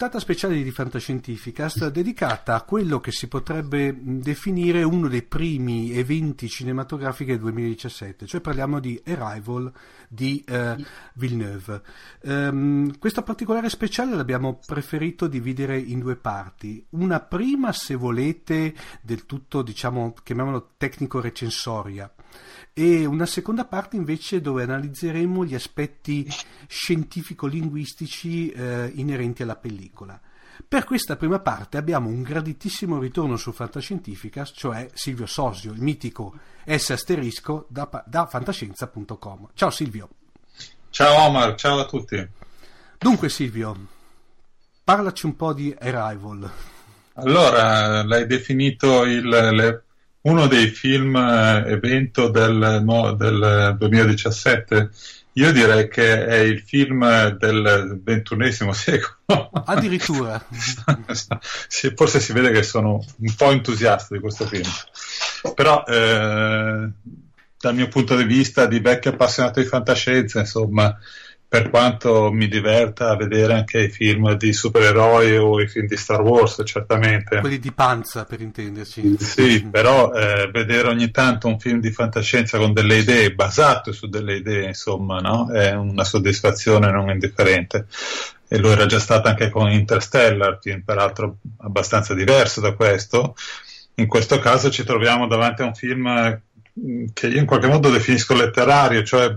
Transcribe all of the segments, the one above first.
Puntata speciale di Fantascientificast dedicata a quello che si potrebbe definire uno dei primi eventi cinematografici del 2017, cioè parliamo di Arrival di eh, Villeneuve. Um, questa particolare speciale l'abbiamo preferito dividere in due parti. Una prima, se volete, del tutto, diciamo, chiamiamolo tecnico-recensoria e una seconda parte invece dove analizzeremo gli aspetti scientifico-linguistici eh, inerenti alla pellicola. Per questa prima parte abbiamo un graditissimo ritorno su Fantascientificas, cioè Silvio Sosio, il mitico S asterisco da, da fantascienza.com. Ciao Silvio. Ciao Omar, ciao a tutti. Dunque Silvio, parlaci un po' di Arrival. Allora, l'hai definito il, le, uno dei film eh, evento del, no, del 2017. Io direi che è il film del ventunesimo secolo. Addirittura. sì, forse si vede che sono un po' entusiasta di questo film. Però, eh, dal mio punto di vista di vecchio appassionato di fantascienza, insomma, per quanto mi diverta a vedere anche i film di supereroi o i film di Star Wars, certamente. Quelli di panza, per intenderci. Sì, però eh, vedere ogni tanto un film di fantascienza con delle idee, basato su delle idee, insomma, no? è una soddisfazione non indifferente. E lo era già stato anche con Interstellar, film peraltro abbastanza diverso da questo. In questo caso ci troviamo davanti a un film che io in qualche modo definisco letterario, cioè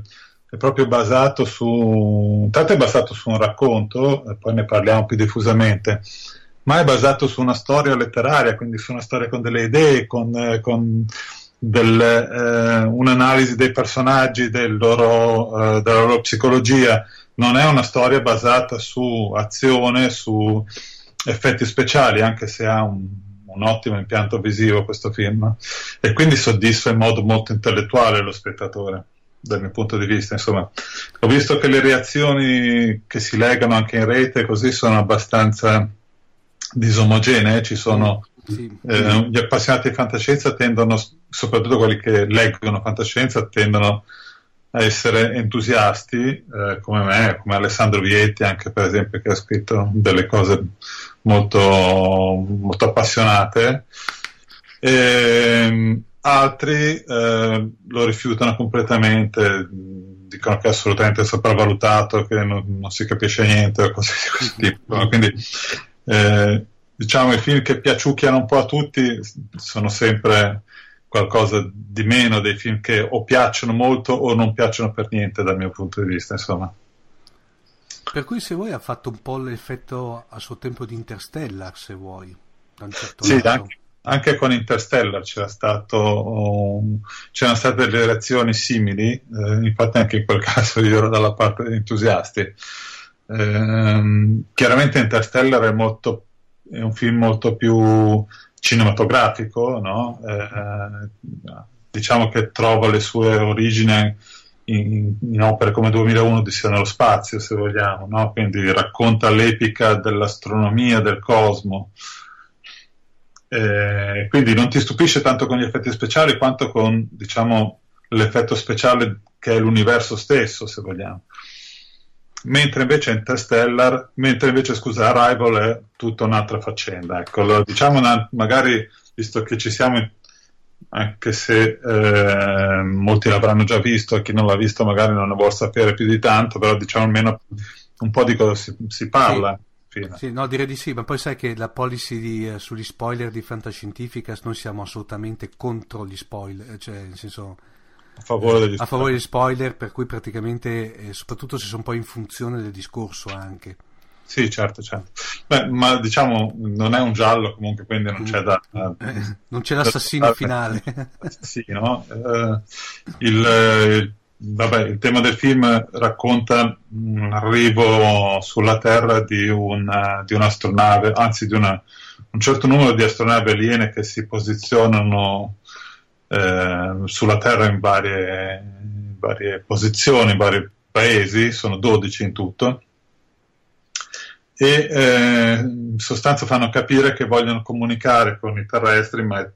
è proprio basato su, intanto è basato su un racconto, poi ne parliamo più diffusamente, ma è basato su una storia letteraria, quindi su una storia con delle idee, con, eh, con del, eh, un'analisi dei personaggi, del loro, eh, della loro psicologia. Non è una storia basata su azione, su effetti speciali, anche se ha un, un ottimo impianto visivo questo film, e quindi soddisfa in modo molto intellettuale lo spettatore dal mio punto di vista. Insomma, ho visto che le reazioni che si legano anche in rete così sono abbastanza disomogenee, ci sono sì. eh, gli appassionati di fantascienza tendono, soprattutto quelli che leggono fantascienza, tendono a essere entusiasti eh, come me, come Alessandro Vietti anche per esempio che ha scritto delle cose molto, molto appassionate. E, ehm, altri eh, lo rifiutano completamente, dicono che è assolutamente sopravvalutato, che non, non si capisce niente o cose di questo tipo. Quindi eh, diciamo i film che piaciucchiano un po' a tutti sono sempre qualcosa di meno dei film che o piacciono molto o non piacciono per niente dal mio punto di vista, insomma. Per cui se vuoi ha fatto un po' l'effetto a suo tempo di Interstellar, se vuoi. Da un certo sì, anche, anche, con Interstellar c'era stato, um, c'erano state delle reazioni simili, eh, infatti anche in quel caso io ero dalla parte degli entusiasti. Eh, chiaramente Interstellar è, molto, è un film molto più cinematografico, no? eh, diciamo che trova le sue origini in, in, opere come 2001 di Sia nello spazio, se vogliamo, no? quindi racconta l'epica dell'astronomia, del cosmo. Eh, quindi non ti stupisce tanto con gli effetti speciali quanto con, diciamo, l'effetto speciale che è l'universo stesso, se vogliamo. Mentre invece Interstellar, mentre invece, scusa, Arrival è tutta un'altra faccenda. Ecco, diciamo una, magari, visto che ci siamo anche se eh, molti l'avranno già visto e chi non l'ha visto magari non ne vuole sapere più di tanto, però diciamo almeno un po' di cosa si, si parla. Sì. Sì. no, direi di sì, ma poi sai che la policy di, eh, sugli spoiler di Fantascientificas noi siamo assolutamente contro gli spoiler, cioè nel senso a favore degli, a favore degli spoiler, per cui praticamente, eh, soprattutto se sono poi in funzione del discorso anche. Sì, certo, certo. Beh, ma diciamo non è un giallo comunque, quindi non c'è da... Eh, non c'è l'assassino da, finale. Sì, no? Eh, il, eh, vabbè, il tema del film racconta l'arrivo sulla Terra di, un, di un'astronave, anzi di una, un certo numero di astronavi aliene che si posizionano eh, sulla Terra in varie, in varie posizioni, in vari paesi, sono 12 in tutto. E eh, in sostanza fanno capire che vogliono comunicare con i terrestri, ma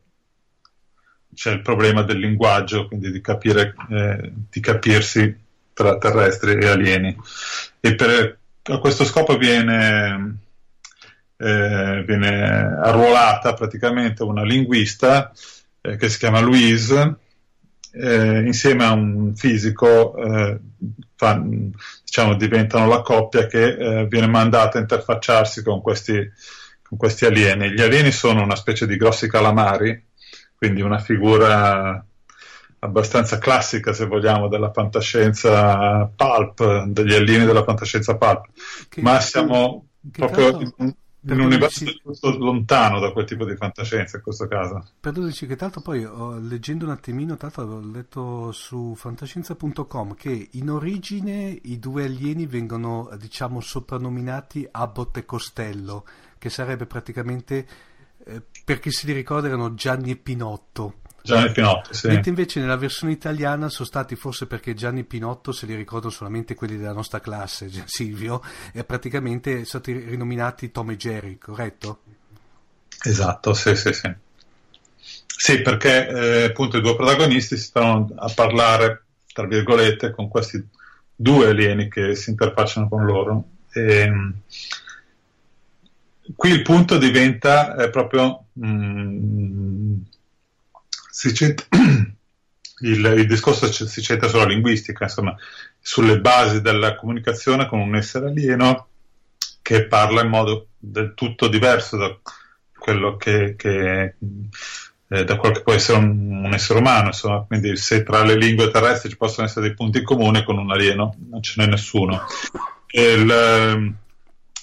c'è il problema del linguaggio, quindi di, capire, eh, di capirsi tra terrestri e alieni. E per, a questo scopo viene, eh, viene arruolata praticamente una linguista eh, che si chiama Louise, eh, insieme a un fisico eh, fa, diciamo, diventano la coppia che eh, viene mandata a interfacciarsi con questi, con questi alieni. Gli alieni sono una specie di grossi calamari, quindi una figura abbastanza classica, se vogliamo, della fantascienza pulp, degli alieni della fantascienza pulp. Che, Ma siamo proprio in, in un universo lontano da quel tipo di fantascienza in questo caso. Perdonami, che tanto poi oh, leggendo un attimino, tanto ho letto su fantascienza.com che in origine i due alieni vengono diciamo soprannominati Abbott e Costello, che sarebbe praticamente, eh, per chi si li ricorda, erano Gianni e Pinotto. Gianni Pinotto, sì. Mentre invece nella versione italiana sono stati, forse perché Gianni Pinotto se li ricordano solamente quelli della nostra classe, Silvio, e praticamente sono stati rinominati Tom e Jerry, corretto? Esatto, sì, sì, sì. Sì, perché eh, appunto i due protagonisti si stanno a parlare, tra virgolette, con questi due alieni che si interfacciano con loro. E, qui il punto diventa eh, proprio mm, si centra, il, il, discorso si centra sulla linguistica, insomma, sulle basi della comunicazione con un essere alieno che parla in modo del tutto diverso da quello che, che eh, da quello che può essere un, un, essere umano, insomma, quindi se tra le lingue terrestri ci possono essere dei punti in comune con un alieno non ce n'è nessuno. Il, ehm,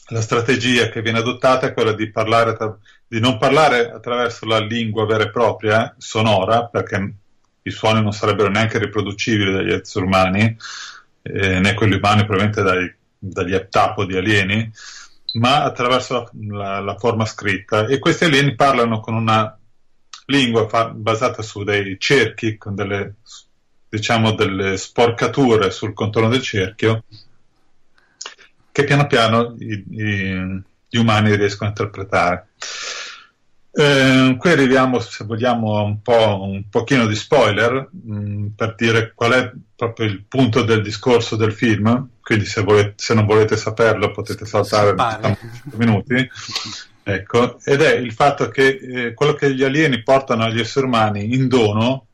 la strategia che viene adottata è quella di, tra, di, non parlare attraverso la lingua vera e propria, sonora, perché i suoni non sarebbero neanche riproducibili dagli esseri umani, eh, né quelli umani probabilmente dai, dagli aptapodi alieni, ma attraverso la, la, forma scritta. E questi alieni parlano con una lingua fa, basata su dei cerchi, con delle, diciamo, delle sporcature sul contorno del cerchio, che piano piano i, i, gli umani riescono a interpretare. Eh, qui arriviamo, se vogliamo, a un, po', un pochino di spoiler mh, mm, per dire qual è proprio il punto del discorso del film, quindi se, volete, se non volete saperlo potete saltare 5 minuti. Ecco, ed è il fatto che eh, quello che gli alieni portano agli esseri umani in dono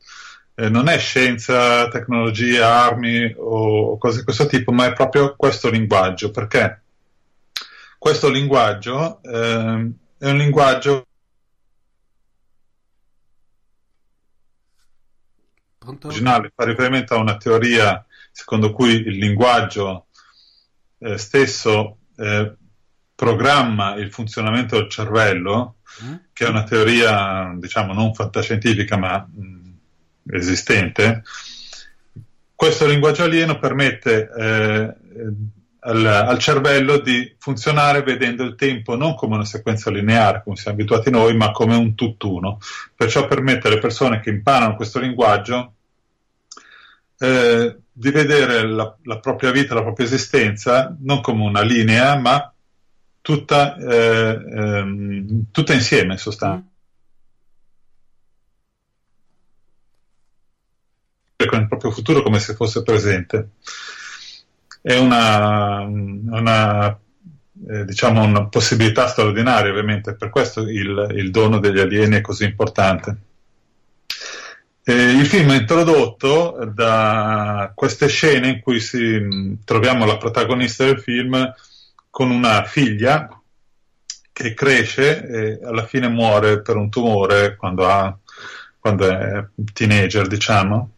eh, non è scienza, tecnologia, armi o cose di questo tipo, ma è proprio questo linguaggio, perché questo linguaggio eh, è un linguaggio originale, fa riferimento a una teoria secondo cui il linguaggio eh, stesso eh, programma il funzionamento del cervello, mm. che è una teoria, diciamo, non fantascientifica ma mh, esistente, questo linguaggio alieno permette eh, al, al, cervello di funzionare vedendo il tempo non come una sequenza lineare, come siamo abituati noi, ma come un tutt'uno. Perciò permette alle persone che imparano questo linguaggio eh, di vedere la, la, propria vita, la propria esistenza non come una linea, ma tutta, eh, ehm, tutta insieme in sostanza. Mm. con il proprio futuro come se fosse presente. È una, una, eh, diciamo una possibilità straordinaria, ovviamente, per questo il, il dono degli alieni è così importante. Eh, il film è introdotto da queste scene in cui si, troviamo la protagonista del film con una figlia che cresce e alla fine muore per un tumore quando, ha, quando è teenager, diciamo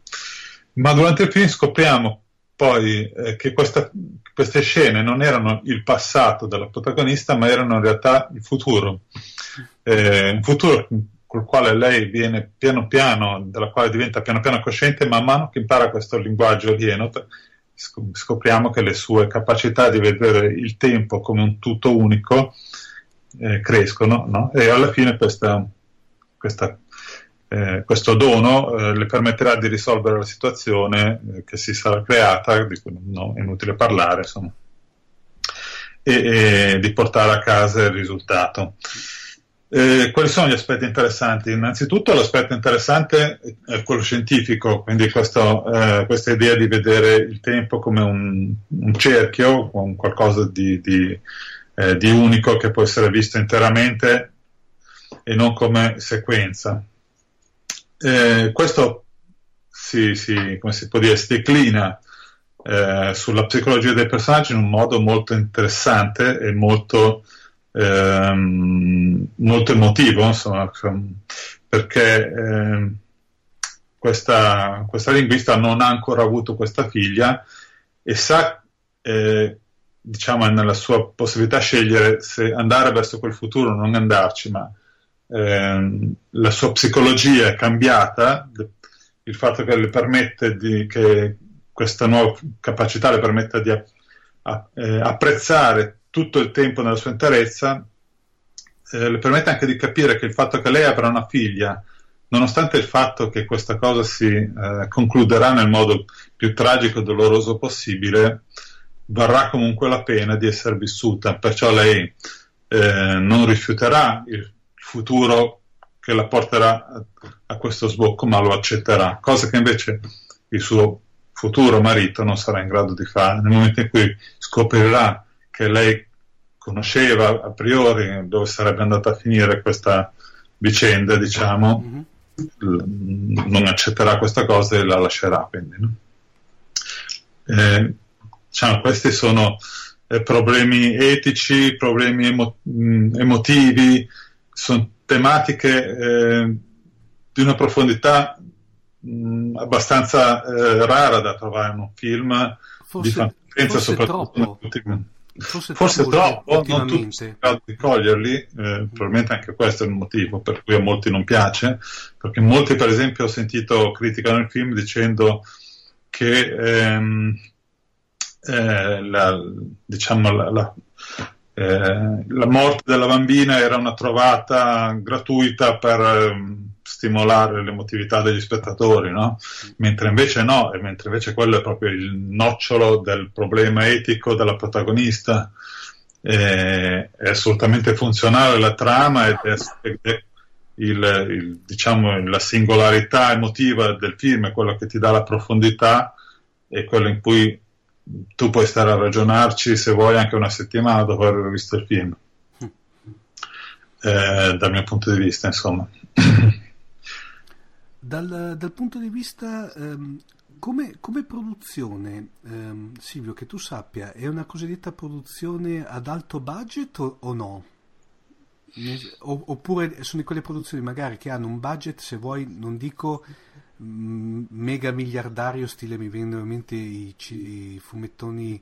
ma durante il film scopriamo poi eh, che questa, queste scene non erano il passato della protagonista, ma erano in realtà il futuro. Eh, un futuro col quale lei viene piano piano, della quale diventa piano piano cosciente, man mano che impara questo linguaggio alieno, scopriamo che le sue capacità di vedere il tempo come un tutto unico eh, crescono, no? e alla fine questa, questa eh, questo dono eh, le permetterà di risolvere la situazione eh, che si sarà creata, di cui no, è inutile parlare, insomma, e, e, di portare a casa il risultato. Eh, quali sono gli aspetti interessanti? Innanzitutto l'aspetto interessante è quello scientifico, quindi questo, eh, questa idea di vedere il tempo come un, un cerchio, con qualcosa di, di, di unico che può essere visto interamente e non come sequenza. Eh, questo si, si, si dire, si declina eh, sulla psicologia dei personaggi in un modo molto interessante e molto, ehm, molto emotivo, insomma, perché eh, questa, questa, linguista non ha ancora avuto questa figlia e sa, eh, diciamo, nella sua possibilità scegliere se andare verso quel futuro o non andarci, ma Ehm, la sua psicologia è cambiata, il fatto che di, che questa nuova capacità le permetta di a, a, eh, apprezzare tutto il tempo nella sua interezza, eh, le permette anche di capire che il fatto che lei avrà una figlia, nonostante il fatto che questa cosa si eh, concluderà nel modo più tragico e doloroso possibile, varrà comunque la pena di essere vissuta, perciò lei eh, non rifiuterà il futuro che la porterà a, a questo sbocco, ma lo accetterà, cosa che invece il suo futuro marito non sarà in grado di fare. Nel momento in cui scoprirà che lei conosceva a priori dove sarebbe andata a finire questa vicenda, diciamo, mm-hmm. non accetterà questa cosa e la lascerà. Quindi, no? eh, diciamo, questi sono eh, problemi etici, problemi emo- mh, emotivi, sono tematiche eh, di una profondità mh, abbastanza eh, rara da trovare in un film forse, di fantascienza, soprattutto ultimi... Forse, forse troppo, troppo non tutti sono in grado di coglierli, eh, probabilmente anche questo è il motivo per cui a molti non piace, perché molti per esempio ho sentito criticare il film dicendo che ehm, eh, la, diciamo, la, la, eh, la morte della bambina era una trovata gratuita per eh, stimolare l'emotività degli spettatori, no? mentre invece no, e mentre invece quello è proprio il nocciolo del problema etico della protagonista. Eh, è assolutamente funzionale la trama ed è, è il, il, diciamo, la singolarità emotiva del film, è quello che ti dà la profondità e quello in cui tu puoi stare a ragionarci se vuoi anche una settimana dopo aver visto il film, eh, dal mio punto di vista, insomma. Dal, dal punto di vista ehm, come, come, produzione, ehm, Silvio, che tu sappia, è una cosiddetta produzione ad alto budget o, o no? Oppure sono di quelle produzioni magari che hanno un budget, se vuoi, non dico mega miliardario stile mi vengono in mente i, i fumettoni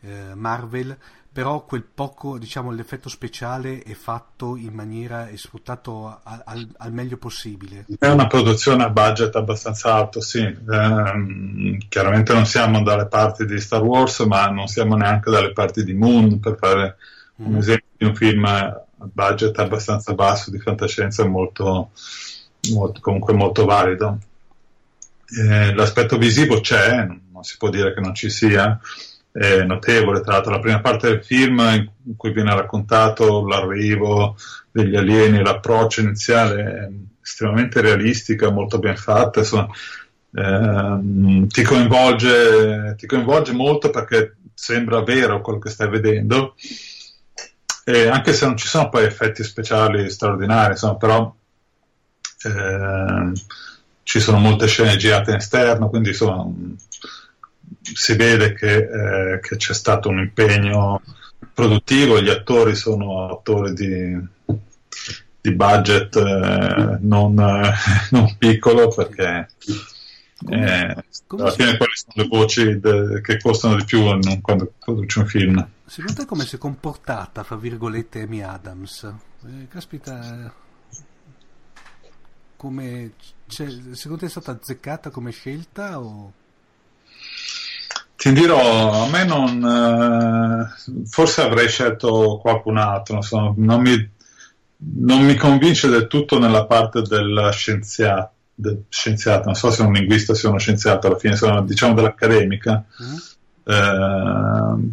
eh, Marvel però quel poco diciamo l'effetto speciale è fatto in maniera è sfruttato al, al, al meglio possibile. È una produzione a budget abbastanza alto sì. Eh, chiaramente non siamo dalle parti di Star Wars ma non siamo neanche dalle parti di Moon per fare mm. un esempio di un film a budget abbastanza basso di fantascienza molto, molto comunque molto valido eh, l'aspetto visivo c'è, non si può dire che non ci sia, è notevole. Tra l'altro, la prima parte del film in cui viene raccontato l'arrivo degli alieni, l'approccio iniziale è estremamente realistica, molto ben fatta. Insomma, eh, ti, coinvolge, ti coinvolge molto perché sembra vero quello che stai vedendo. E anche se non ci sono poi effetti speciali straordinari, insomma, però eh, ci sono molte scene girate in esterno, quindi insomma, si vede che, eh, che, c'è stato un impegno produttivo, gli attori sono attori di, di budget eh, non, eh, non, piccolo perché come, come alla fine quali sono le voci de, che costano di più quando produci un film. Secondo te come si è comportata, fra virgolette, Amy Adams? Eh, caspita, come cioè, secondo te è stata azzeccata come scelta o... Ti dirò, a me non. Eh, forse avrei scelto qualcun altro, insomma, non, mi, non mi convince del tutto nella parte del scienziato, del scienziato, non so se un linguista sia uno scienziato, alla fine sono diciamo dell'accademica. Mm. Eh,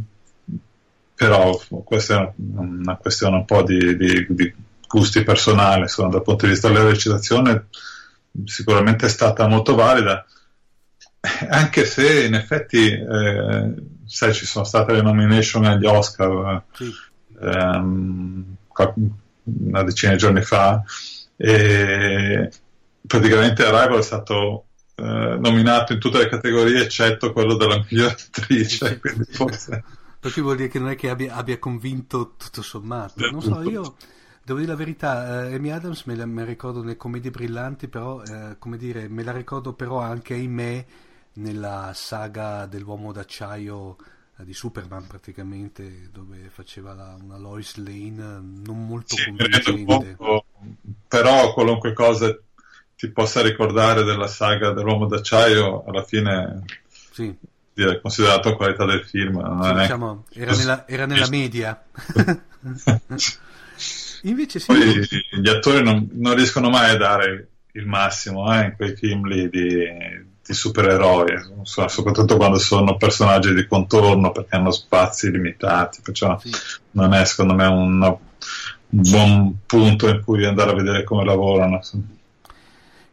però questa è una, una questione un po' di, di, di gusti personali, insomma, dal punto di vista della recitazione sicuramente è stata molto valida, anche se in effetti, eh, sai, ci sono state le nomination agli Oscar sì. ehm, una decina di giorni fa e praticamente Arrival è stato eh, nominato in tutte le categorie eccetto quello della miglior attrice, quindi forse... Perché vuol dire che non è che abbia, abbia convinto tutto sommato. Non so, io Devo dire la verità, eh, Amy Adams me la, me ricordo nelle commedie brillanti, però, eh, come dire, me la ricordo però anche, ahimè, nella saga dell'uomo d'acciaio eh, di Superman praticamente, dove faceva la, una Lois Lane non molto sì, convincente. Poco, però qualunque cosa ti possa ricordare della saga dell'uomo d'acciaio, alla fine... Sì è considerato qualità del film. Sì, diciamo, era, nella, era nella media. Invece sì. Poi gli attori non, non, riescono mai a dare il massimo eh, in quei film lì di, di supereroi, soprattutto quando sono personaggi di contorno perché hanno spazi limitati, perciò sì. non è secondo me un, un, buon punto in cui andare a vedere come lavorano.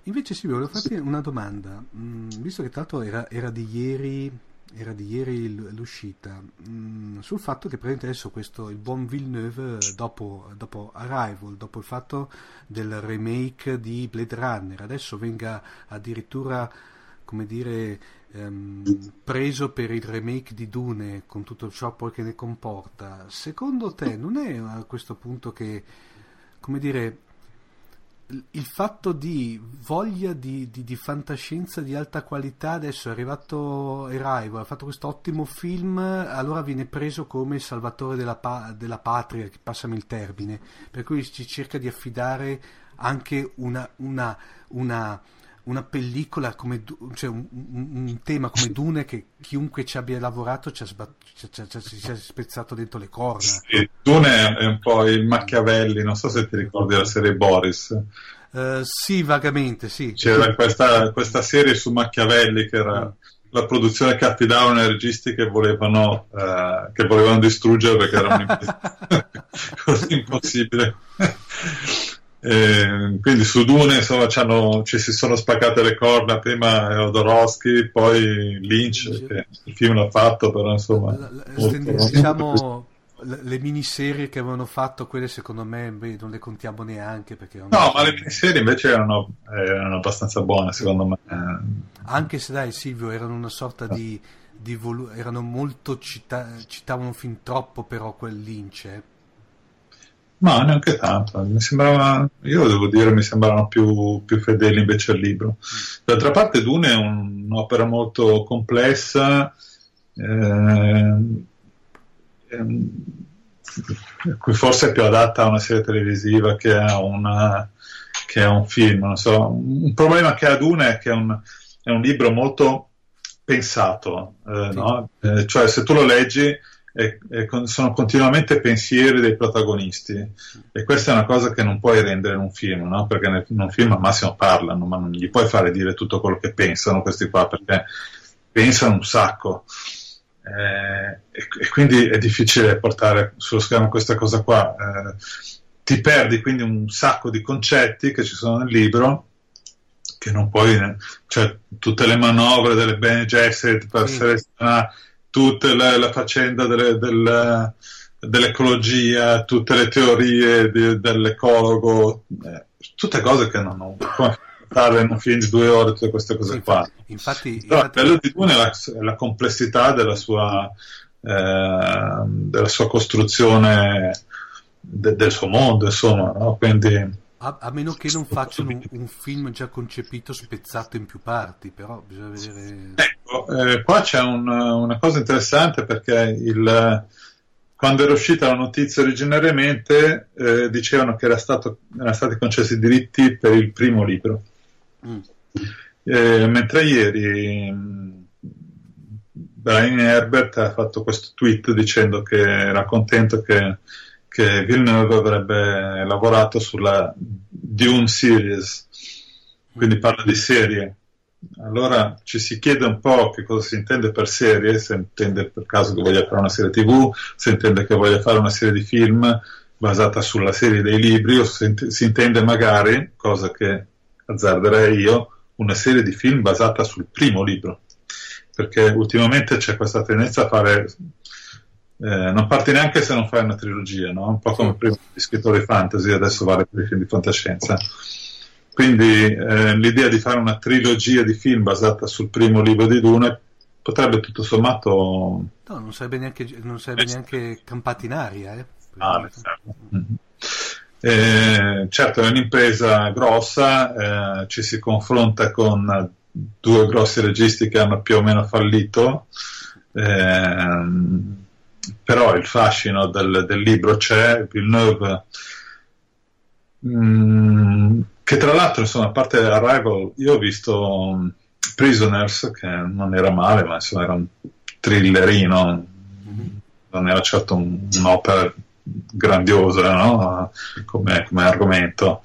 Invece sì, volevo farti una domanda, mm, visto che tanto era, era di ieri era di ieri l'uscita, mm, sul fatto che praticamente adesso questo, il buon Villeneuve, dopo, dopo, Arrival, dopo il fatto del remake di Blade Runner, adesso venga addirittura, come dire, ehm, preso per il remake di Dune, con tutto ciò poi che ne comporta, secondo te non è a questo punto che, come dire, il fatto di voglia di, di, di, fantascienza di alta qualità adesso è arrivato Arrival ha fatto questo ottimo film allora viene preso come salvatore della, pa- della patria passami il termine per cui ci cerca di affidare anche una, una, una una pellicola come cioè un, un, tema come Dune che chiunque ci abbia lavorato ci ha, sbat- ci, ci, ci, ci ha spezzato dentro le corna. Sì, Dune è un po' il Machiavelli, non so se ti ricordi la serie Boris. Uh, sì, vagamente, sì. C'era questa, questa, serie su Machiavelli che era la produzione affidavano ai registi che volevano, uh, che volevano distruggere perché era un impossibile. Eh, quindi su Dune insomma, ci si sono spaccate le corna prima Jodorowsky, poi Lynch, che il film l'ha fatto, però insomma... La, la, molto... Diciamo le miniserie che avevano fatto, quelle secondo me beh, non le contiamo neanche. Perché no, ma le miniserie invece erano, erano, abbastanza buone, secondo me. Anche se dai, Silvio, erano una sorta di. di volu- erano molto. Cita- citavano fin troppo, però, quel Lynch. Eh Ma neanche tanto, mi sembrava, io devo dire, mi sembravano più, più fedeli invece al libro. D'altra parte Dune è un, un'opera molto complessa, eh, forse è più adatta a una serie televisiva che a, una, che a un film. So. Un problema che ha Dune è che è un, è un libro molto pensato, eh, no? eh, cioè se tu lo leggi e, e con, sono continuamente pensieri dei protagonisti e questa è una cosa che non puoi rendere in un film, no? perché nel, in un film al massimo parlano, ma non gli puoi fare dire tutto quello che pensano questi qua, perché pensano un sacco. Eh, e, e, quindi è difficile portare sullo schermo questa cosa qua. Eh, ti perdi quindi un sacco di concetti che ci sono nel libro che non puoi, cioè tutte le manovre delle Bene Gesserit per sì. selezionare tutta la, la faccenda delle, del, dell'ecologia, tutte le teorie di, dell'ecologo, eh, tutte cose che non, come fare in un film di due ore, tutte queste cose qua. Infatti, Però infatti... quello di Dune è la, la complessità della sua, eh, della sua costruzione de, del suo mondo, insomma, no? quindi a, a, meno che non facciano un, un, film già concepito spezzato in più parti, però bisogna vedere. Ecco, eh, qua c'è un, una cosa interessante perché il, quando era uscita la notizia originariamente eh, dicevano che era stato, erano stati concessi i diritti per il primo libro. Mm. Eh, mentre ieri mm, Brian Herbert ha fatto questo tweet dicendo che era contento che che Villeneuve avrebbe lavorato sulla Dune Series, quindi parla di serie. Allora ci si chiede un po' che cosa si intende per serie, se intende per caso che voglia fare una serie tv, se intende che voglia fare una serie di film basata sulla serie dei libri, o se si intende magari, cosa che azzarderei io, una serie di film basata sul primo libro. Perché ultimamente c'è questa tendenza a fare eh, non parti neanche se non fai una trilogia, no? un po' come prima gli scrittori fantasy, adesso vale per i film di fantascienza. Quindi eh, l'idea di fare una trilogia di film basata sul primo libro di Dune potrebbe tutto sommato... No, non sarebbe neanche, non sarebbe neanche campato in aria. Eh, ah, certo. Mm-hmm. Eh, certo, è un'impresa grossa, eh, ci si confronta con due grossi registi che hanno più o meno fallito. Eh, però il fascino del, del libro c'è, Villeneuve, mm, che tra l'altro, insomma, a parte Arrival, io ho visto um, Prisoners, che non era male, ma insomma era un thrillerino, non era certo un, un'opera grandiosa no? come, come argomento.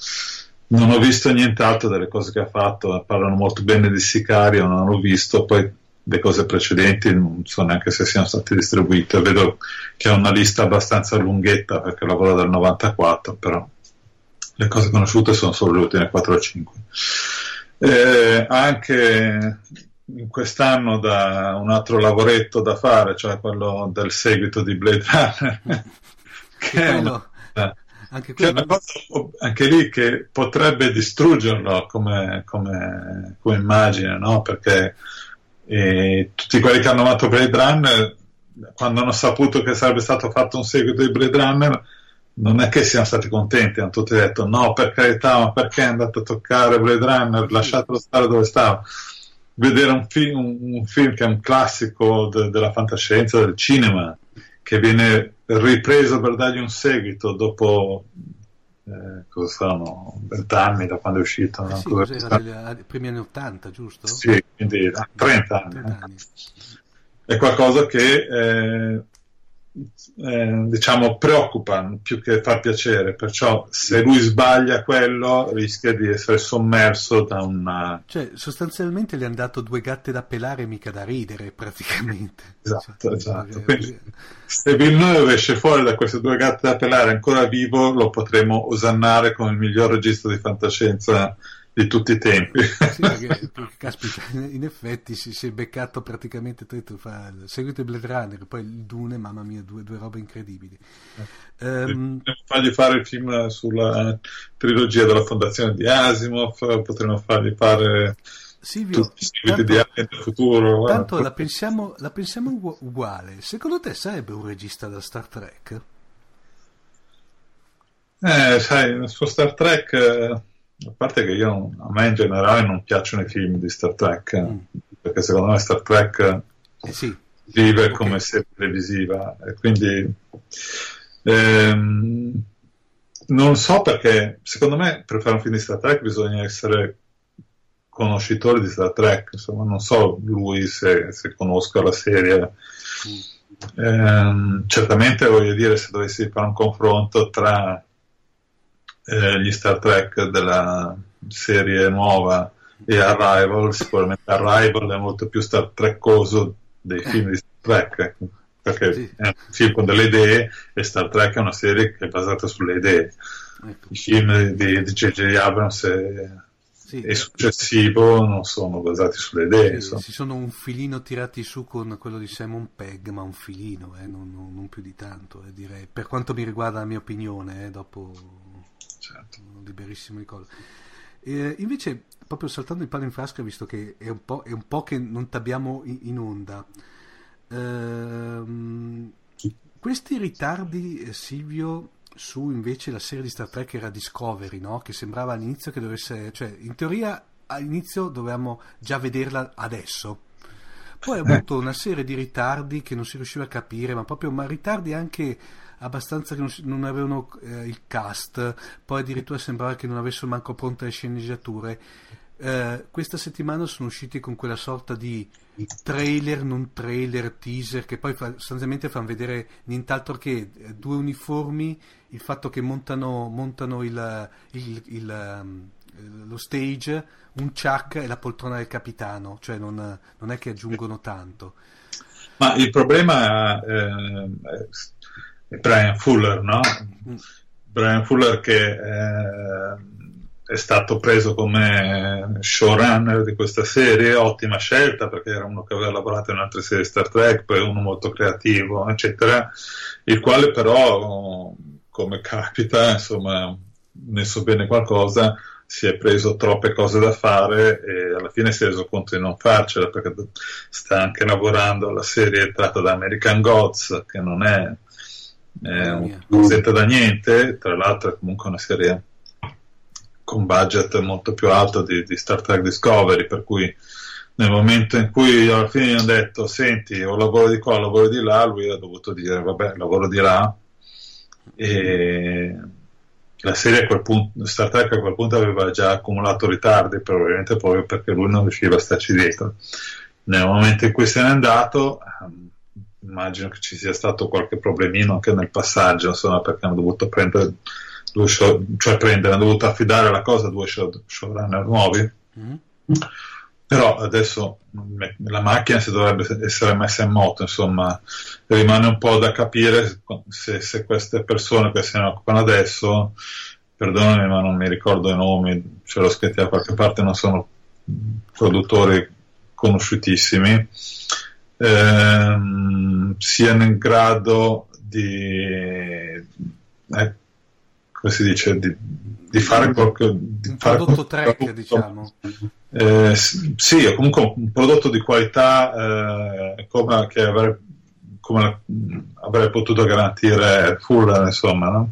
Non ho visto nient'altro delle cose che ha fatto, parlano molto bene di Sicario, non l'ho visto, poi le cose precedenti non so neanche se siano state distribuite. Vedo che ha una lista abbastanza lunghetta perché lavora dal 94, però le cose conosciute sono solo le ultime 4 o 5. Eh, anche in quest'anno da un altro lavoretto da fare, cioè quello del seguito di Blade Runner, che è una, anche, che è una cosa, anche, lì che potrebbe distruggerlo come, come, come immagine, no? perché e tutti quelli che hanno amato Blade Runner, quando hanno saputo che sarebbe stato fatto un seguito di Blade Runner, non è che siano stati contenti, hanno tutti detto no, per carità, ma perché è andato a toccare Blade Runner, lasciatelo stare dove stava. Vedere un film, un, un film che è un classico de, della fantascienza, del cinema, che viene ripreso per dargli un seguito dopo eh, cosa sono, 20 anni da quando è uscito. Eh sì, cos'era degli primi anni 80, giusto? Sì, quindi 30 anni. 30 anni. È qualcosa che eh, eh, diciamo preoccupa più che far piacere perciò se lui sbaglia quello rischia di essere sommerso da una cioè sostanzialmente gli hanno dato due gatte da pelare mica da ridere praticamente esatto, cioè, esatto. Quindi, se Villeneuve esce fuori da queste due gatte da pelare ancora vivo lo potremo osannare come il miglior registro di fantascienza di tutti i tempi. Sì, perché, caspita, in effetti si, si, è beccato praticamente tutto, fa seguito il Blade Runner, poi il Dune, mamma mia, due, due robe incredibili. Um, fargli fare il film sulla trilogia della fondazione di Asimov, potremmo fargli fare Silvio, di Alien del futuro. Tanto la pensiamo, la pensiamo uguale. Secondo te sarebbe un regista da Star Trek? Eh, sai, su Star Trek, eh, a parte che io, a me in generale non piacciono i film di Star Trek, mm. perché secondo me Star Trek eh sì. vive okay. come serie televisiva, e quindi ehm, non so perché, secondo me per fare un film di Star Trek bisogna essere conoscitori di Star Trek, insomma non so lui se, se conosca la serie. Mm. Eh, certamente voglio dire se dovessi fare un confronto tra eh, gli Star Trek della serie nuova e Arrival, sicuramente Arrival è molto più Star Trekcoso dei film di Star Trek perché sì. è un film con delle idee e Star Trek è una serie che è basata sulle idee. Ecco. I film di J.J. Abrams e, sì. e, successivo non sono basati sulle idee. Sì, si sono un filino tirati su con quello di Simon Pegg, ma un filino, eh, non, non, non, più di tanto, eh, direi. Per quanto mi riguarda la mia opinione, eh, dopo certo. liberissimo di cosa. E, invece, proprio saltando il palo in frasca, visto che è un po', è un po che non ti abbiamo in, in onda, ehm, questi ritardi, eh, Silvio, su invece la serie di Star Trek era Discovery, no? che sembrava all'inizio che dovesse, cioè in teoria all'inizio dovevamo già vederla adesso. Poi ha avuto una serie di ritardi che non si riusciva a capire, ma proprio ma ritardi anche abbastanza che non, non avevano eh, il cast, poi addirittura sembrava che non avessero manco pronte le sceneggiature. Eh, questa settimana sono usciti con quella sorta di trailer, non trailer, teaser, che poi sostanzialmente fanno vedere nient'altro che eh, due uniformi, il fatto che montano, montano il, il, il, um, lo stage, un chuck e la poltrona del capitano, cioè non, non è che aggiungono tanto. Ma il problema eh, Brian Fuller, no? Mm. Brian Fuller che eh, è stato preso come showrunner di questa serie, ottima scelta perché era uno che aveva lavorato in altre serie Star Trek, poi uno molto creativo, eccetera, il quale però, come capita, insomma, ne so bene qualcosa, si è preso troppe cose da fare e alla fine si è reso conto di non farcela perché sta anche lavorando alla serie tratta da American Gods, che non è eh, non sente da niente, tra l'altro è comunque una serie con budget molto più alto di, di, Star Trek Discovery, per cui nel momento in cui alla fine gli hanno detto senti o lavoro di qua o lavoro di là, lui ha dovuto dire vabbè lavoro di là e la serie a quel punto, Star Trek a quel punto aveva già accumulato ritardi, probabilmente proprio perché lui non riusciva a starci dietro. Nel momento in cui se n'è andato, immagino che ci sia stato qualche problemino anche nel passaggio, insomma, perché hanno dovuto prendere due show, cioè prendere, hanno dovuto affidare la cosa a due show, showrunner nuovi. Mm. Però adesso la macchina si dovrebbe essere messa in moto, insomma, rimane un po' da capire se, se queste persone che se ne occupano adesso, perdonami ma non mi ricordo i nomi, ce l'ho scritti da qualche parte, non sono produttori conosciutissimi, ehm, siano in grado di, eh, come si dice, di, di fare qualche... Di un fare prodotto track, prodotto, diciamo. Eh, sì, o comunque un prodotto di qualità eh, come, che avrei, come avrei potuto garantire Fuller, insomma, no?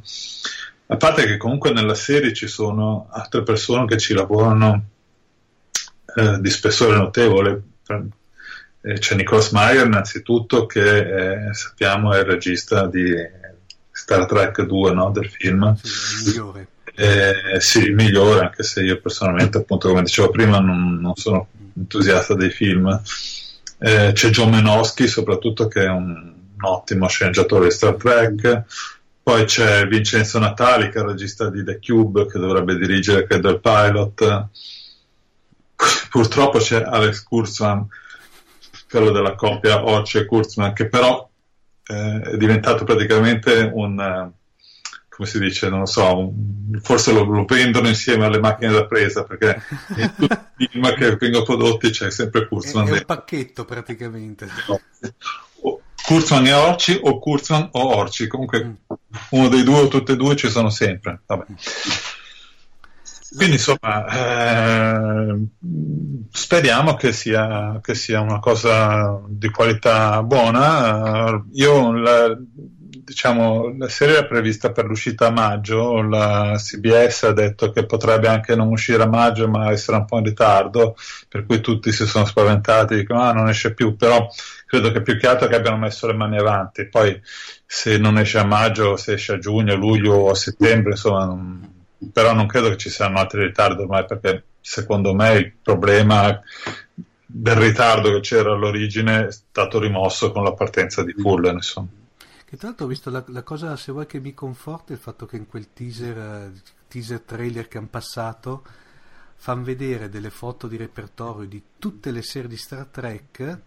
A parte che comunque nella serie ci sono altre persone che ci lavorano eh, di spessore notevole, eh, c'è Nicholas Meyer innanzitutto che eh, sappiamo è il regista di Star Trek 2 no, del film. Sì, il migliore. Eh, sì, il migliore anche se io personalmente appunto come dicevo prima non, non sono entusiasta dei film. Eh, c'è John Menosky soprattutto che è un, un ottimo sceneggiatore di Star Trek. Poi c'è Vincenzo Natali che è il regista di The Cube che dovrebbe dirigere credo il pilot. Purtroppo c'è Alex Kurzman quello della coppia Orce e Kurtzman, che però eh, è diventato praticamente un, eh, come si dice, non lo so, un, forse lo, lo, vendono insieme alle macchine da presa, perché in tutti i film che vengono prodotti c'è sempre Kurtzman. È, è un pacchetto praticamente. No. Kurtzman e Orci o Kurtzman o Orci, comunque mm. uno dei due o tutte e due ci sono sempre. Vabbè. Quindi insomma, eh, speriamo che sia, che sia, una cosa di qualità buona. io la, diciamo, la serie era prevista per l'uscita a maggio, la CBS ha detto che potrebbe anche non uscire a maggio ma essere un po' in ritardo, per cui tutti si sono spaventati, dicono ah non esce più, però credo che più che altro che abbiano messo le mani avanti, poi se non esce a maggio, se esce a giugno, luglio o a settembre, insomma, non, però non credo che ci siano altri ritardi ormai perché secondo me il problema del ritardo che c'era all'origine è stato rimosso con la partenza di Fuller. Insomma. Che tra l'altro ho visto la, la, cosa, se vuoi che mi conforta, il fatto che in quel teaser, teaser trailer che hanno passato fanno vedere delle foto di repertorio di tutte le serie di Star Trek,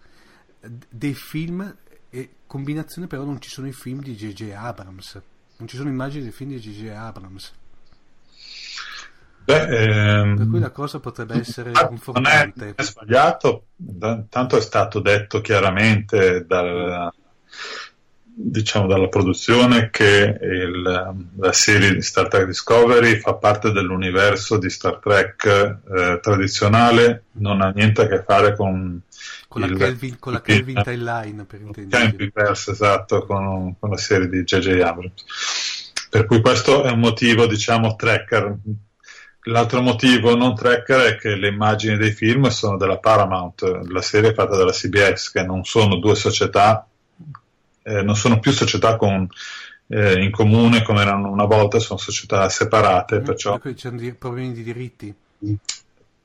dei film, e combinazione però non ci sono i film di J.J. Abrams, non ci sono immagini dei film di J.J. Abrams. Beh, ehm, per cui la cosa potrebbe essere confortante. Non è, è sbagliato, tanto è stato detto chiaramente dal, diciamo, dalla produzione che il, la serie di Star Trek Discovery fa parte dell'universo di Star Trek eh, tradizionale, non ha niente a che fare con con, il, la Kelvin, con la Kelvin il, Timeline per intendere. esatto, con, con la serie di J.J. Abrams. Per cui questo è un motivo, diciamo, tracker L'altro motivo non tracker è che le immagini dei film sono della Paramount, la serie è fatta dalla CBS, che non sono due società, eh, non sono più società con, eh, in comune come erano una volta, sono società separate. Mm, perciò... Per c'è problemi di diritti.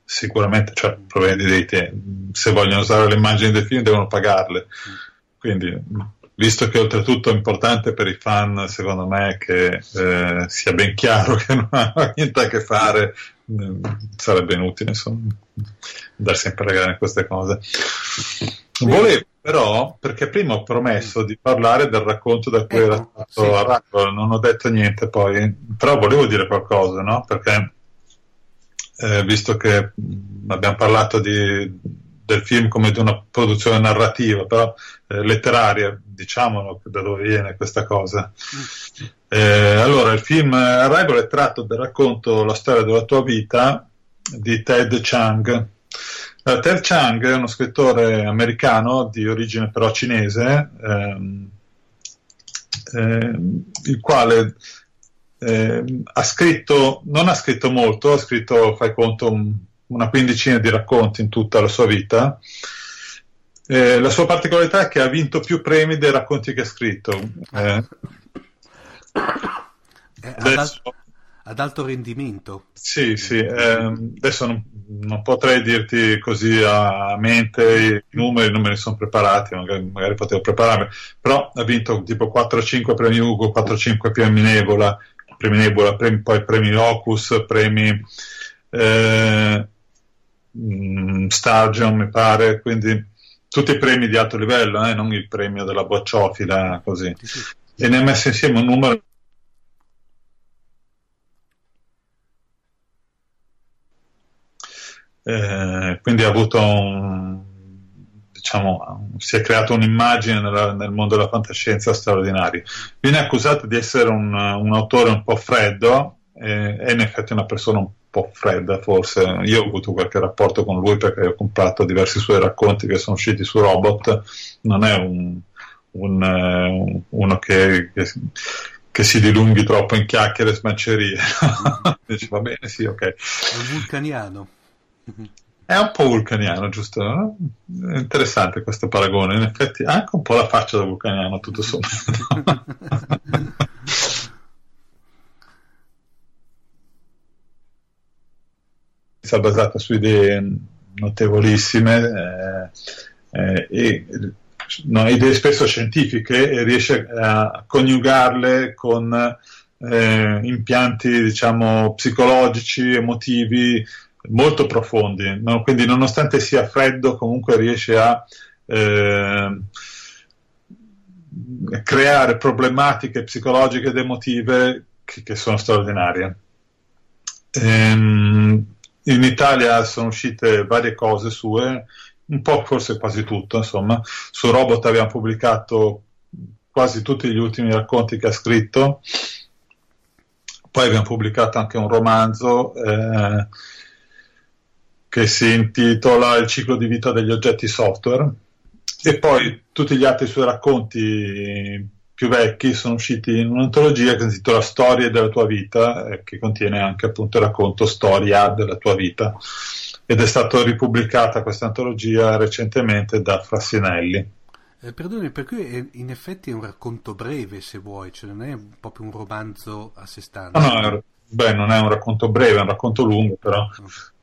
Sicuramente, cioè problemi di diritti. Se vogliono usare le immagini dei film devono pagarle. Mm. Quindi visto che oltretutto è importante per i fan, secondo me, che eh, sia ben chiaro che non ha niente a che fare, eh, sarebbe inutile insomma, sempre a regare queste cose. Volevo però, perché prima ho promesso di parlare del racconto da cui ecco, era stato sì. Aracolo, non ho detto niente poi, però volevo dire qualcosa, no? Perché eh, visto che abbiamo parlato di, del film come di una produzione narrativa, però eh, letteraria, diciamolo da dove viene questa cosa. Eh, allora, il film Arrival è tratto dal racconto La storia della tua vita di Ted Chang. Uh, Ted Chang è uno scrittore americano di origine però cinese, ehm, ehm, il quale ehm, ha scritto, non ha scritto molto, ha scritto, fai conto, un, una quindicina di racconti in tutta la sua vita. Eh, la sua particolarità è che ha vinto più premi dei racconti che ha scritto. Eh. Eh, adesso, ad, ad, alto rendimento. Sì, sì. Ehm, adesso non, non, potrei dirti così a mente i numeri, i numeri sono preparati, magari, magari potevo prepararmi, però ha vinto tipo 4-5 premi Ugo, 4-5 premi Nebula, premi Nebula, premi, poi premi Locus, premi... Eh, Mm, Sturgeon mi pare, quindi tutti i premi di alto livello, eh, non il premio della bocciofila così. E ne ha messo insieme un numero Eh, quindi ha avuto un, diciamo, si è creato un'immagine nella, nel mondo della fantascienza straordinaria. Viene accusato di essere un, un autore un po' freddo, eh, è in effetti una persona un po' fredda forse. Io ho avuto qualche rapporto con lui perché ho comprato diversi suoi racconti che sono usciti su Robot. Non è un, un, uh, uno che, che, che, si dilunghi troppo in chiacchiere e smancerie. Dice va bene, sì, ok. È un vulcaniano. È un po' vulcaniano, giusto? È interessante questo paragone. In effetti ha anche un po' la faccia da vulcaniano, tutto sommato. basata su idee notevolissime eh, eh, e no, idee spesso scientifiche e riesce a coniugarle con eh, impianti diciamo psicologici, emotivi molto profondi, no? quindi nonostante sia freddo comunque riesce a eh, creare problematiche psicologiche ed emotive che, che sono straordinarie. Ehm, in Italia sono uscite varie cose sue, un po' forse quasi tutto, insomma. Su Robot abbiamo pubblicato quasi tutti gli ultimi racconti che ha scritto. Poi abbiamo pubblicato anche un romanzo eh, che si intitola Il ciclo di vita degli oggetti software. E poi tutti gli altri suoi racconti più vecchi sono usciti in un'antologia che si intitola Storie della tua vita, eh, che contiene anche appunto il racconto Storia della tua vita. Ed è stata ripubblicata questa antologia recentemente da Frassinelli. Eh, perdoni, per cui è, in effetti è un racconto breve, se vuoi, cioè non è proprio un romanzo a sé stante. No, no, beh, non è un racconto breve, è un racconto lungo, però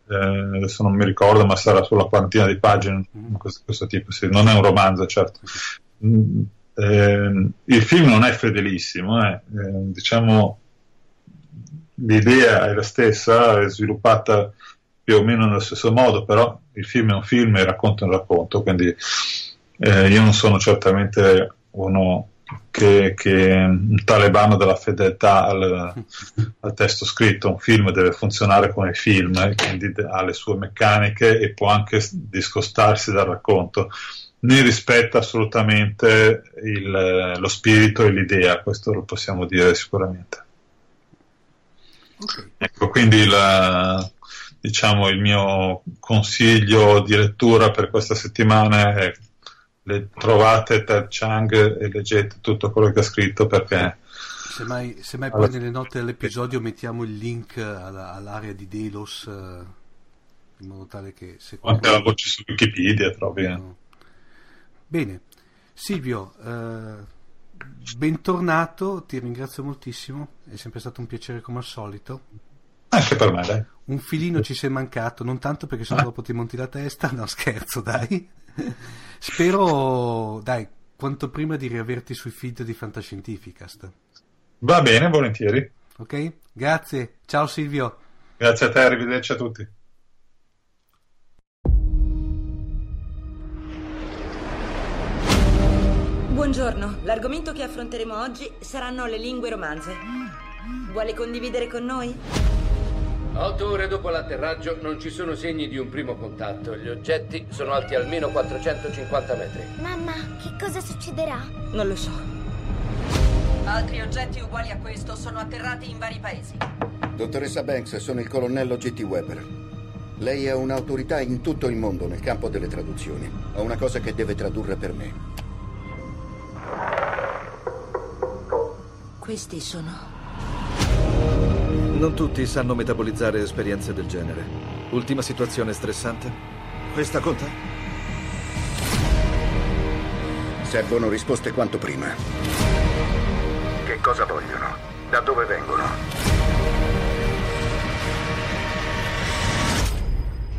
eh, adesso non mi ricordo, ma sarà sulla quarantina di pagine, mm. questo, questo, tipo, sì. non è un romanzo, certo. Mm, eh, il film non è fedelissimo, eh. eh. diciamo l'idea è la stessa, è sviluppata più o meno nello stesso modo, però il film è un film e è un racconto, quindi eh, io non sono certamente uno che, che un talebano della fedeltà al, al, testo scritto. Un film deve funzionare come film, eh, quindi ha le sue meccaniche e può anche discostarsi dal racconto. Ne rispetta assolutamente il, lo spirito e l'idea, questo lo possiamo dire sicuramente. Okay. Ecco, quindi la, diciamo, il mio consiglio di lettura per questa settimana è le trovate Ted Chang e leggete tutto quello che ha scritto perché semmai, semmai allora, poi nelle note dell'episodio mettiamo il link alla, all'area di Delos uh, in modo tale che se anche la voce su Wikipedia trovi eh. no. Bene Silvio uh, bentornato ti ringrazio moltissimo è sempre stato un piacere come al solito anche per me dai un filino ci sei mancato non tanto perché sennò dopo ti monti la testa no scherzo dai Spero, dai, quanto prima di riaverti sui feed di Fantascientificast. Va bene, volentieri. Ok, grazie. Ciao Silvio. Grazie a te, arrivederci a tutti. Buongiorno, l'argomento che affronteremo oggi saranno le lingue romanze. Vuole condividere con noi? Otto ore dopo l'atterraggio non ci sono segni di un primo contatto. Gli oggetti sono alti almeno 450 metri. Mamma, che cosa succederà? Non lo so. Altri oggetti uguali a questo sono atterrati in vari paesi. Dottoressa Banks, sono il colonnello G.T. Weber. Lei è un'autorità in tutto il mondo nel campo delle traduzioni. Ho una cosa che deve tradurre per me. Questi sono non tutti sanno metabolizzare esperienze del genere. Ultima situazione stressante? Questa conta? Servono risposte quanto prima. Che cosa vogliono? Da dove vengono?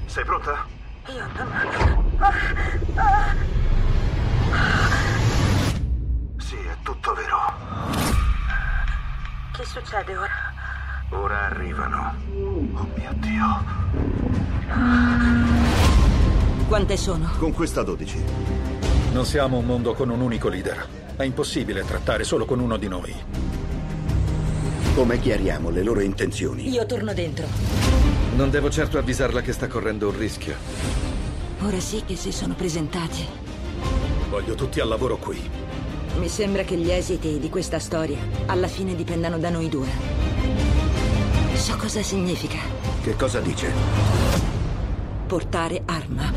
Sei pronta? Io non... Sì, è tutto vero. Che succede ora? Ora arrivano. Oh mio Dio. Quante sono? Con questa 12. Non siamo un mondo con un unico leader. È impossibile trattare solo con uno di noi. Come chiariamo le loro intenzioni? Io torno dentro. Non devo certo avvisarla che sta correndo un rischio. Ora sì che si sono presentati. Voglio tutti al lavoro qui. Mi sembra che gli esiti di questa storia alla fine dipendano da noi due. So cosa significa. Che cosa dice? Portare arma.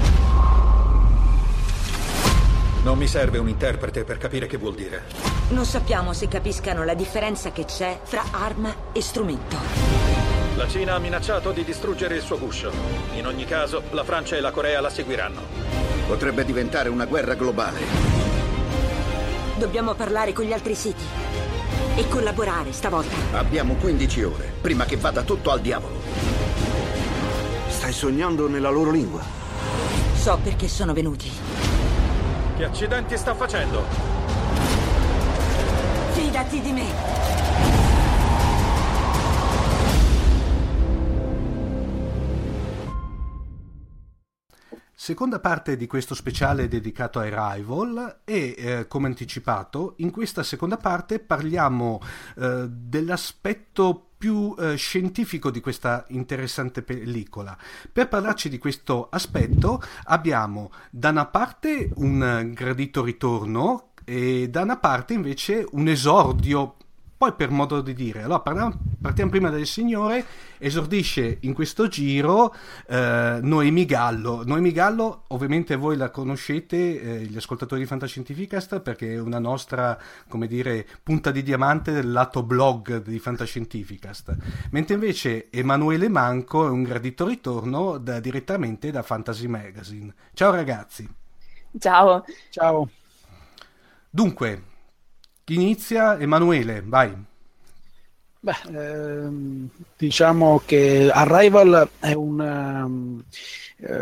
Non mi serve un interprete per capire che vuol dire. Non sappiamo se capiscano la differenza che c'è fra arma e strumento. La Cina ha minacciato di distruggere il suo guscio. In ogni caso, la Francia e la Corea la seguiranno. Potrebbe diventare una guerra globale. Dobbiamo parlare con gli altri siti e collaborare stavolta. Abbiamo 15 ore, prima che vada tutto al diavolo. Stai sognando nella loro lingua? So perché sono venuti. Che accidenti sta facendo? Fidati di me. Seconda parte di questo speciale dedicato a Arrival e eh, come anticipato in questa seconda parte parliamo eh, dell'aspetto più eh, scientifico di questa interessante pellicola. Per parlarci di questo aspetto abbiamo da una parte un gradito ritorno e da una parte invece un esordio Poi per modo di dire, allora parliamo, partiamo prima del Signore, esordisce in questo giro eh, Noemi Gallo. Noemi Gallo ovviamente voi la conoscete, eh, gli ascoltatori di Fantascientificast, perché è una nostra, come dire, punta di diamante del lato blog di Fantascientificast. Mentre invece Emanuele Manco è un gradito ritorno da, direttamente da Fantasy Magazine. Ciao ragazzi. Ciao. Ciao. Dunque, chi inizia? Emanuele, vai. Beh, ehm, diciamo che Arrival è un, um,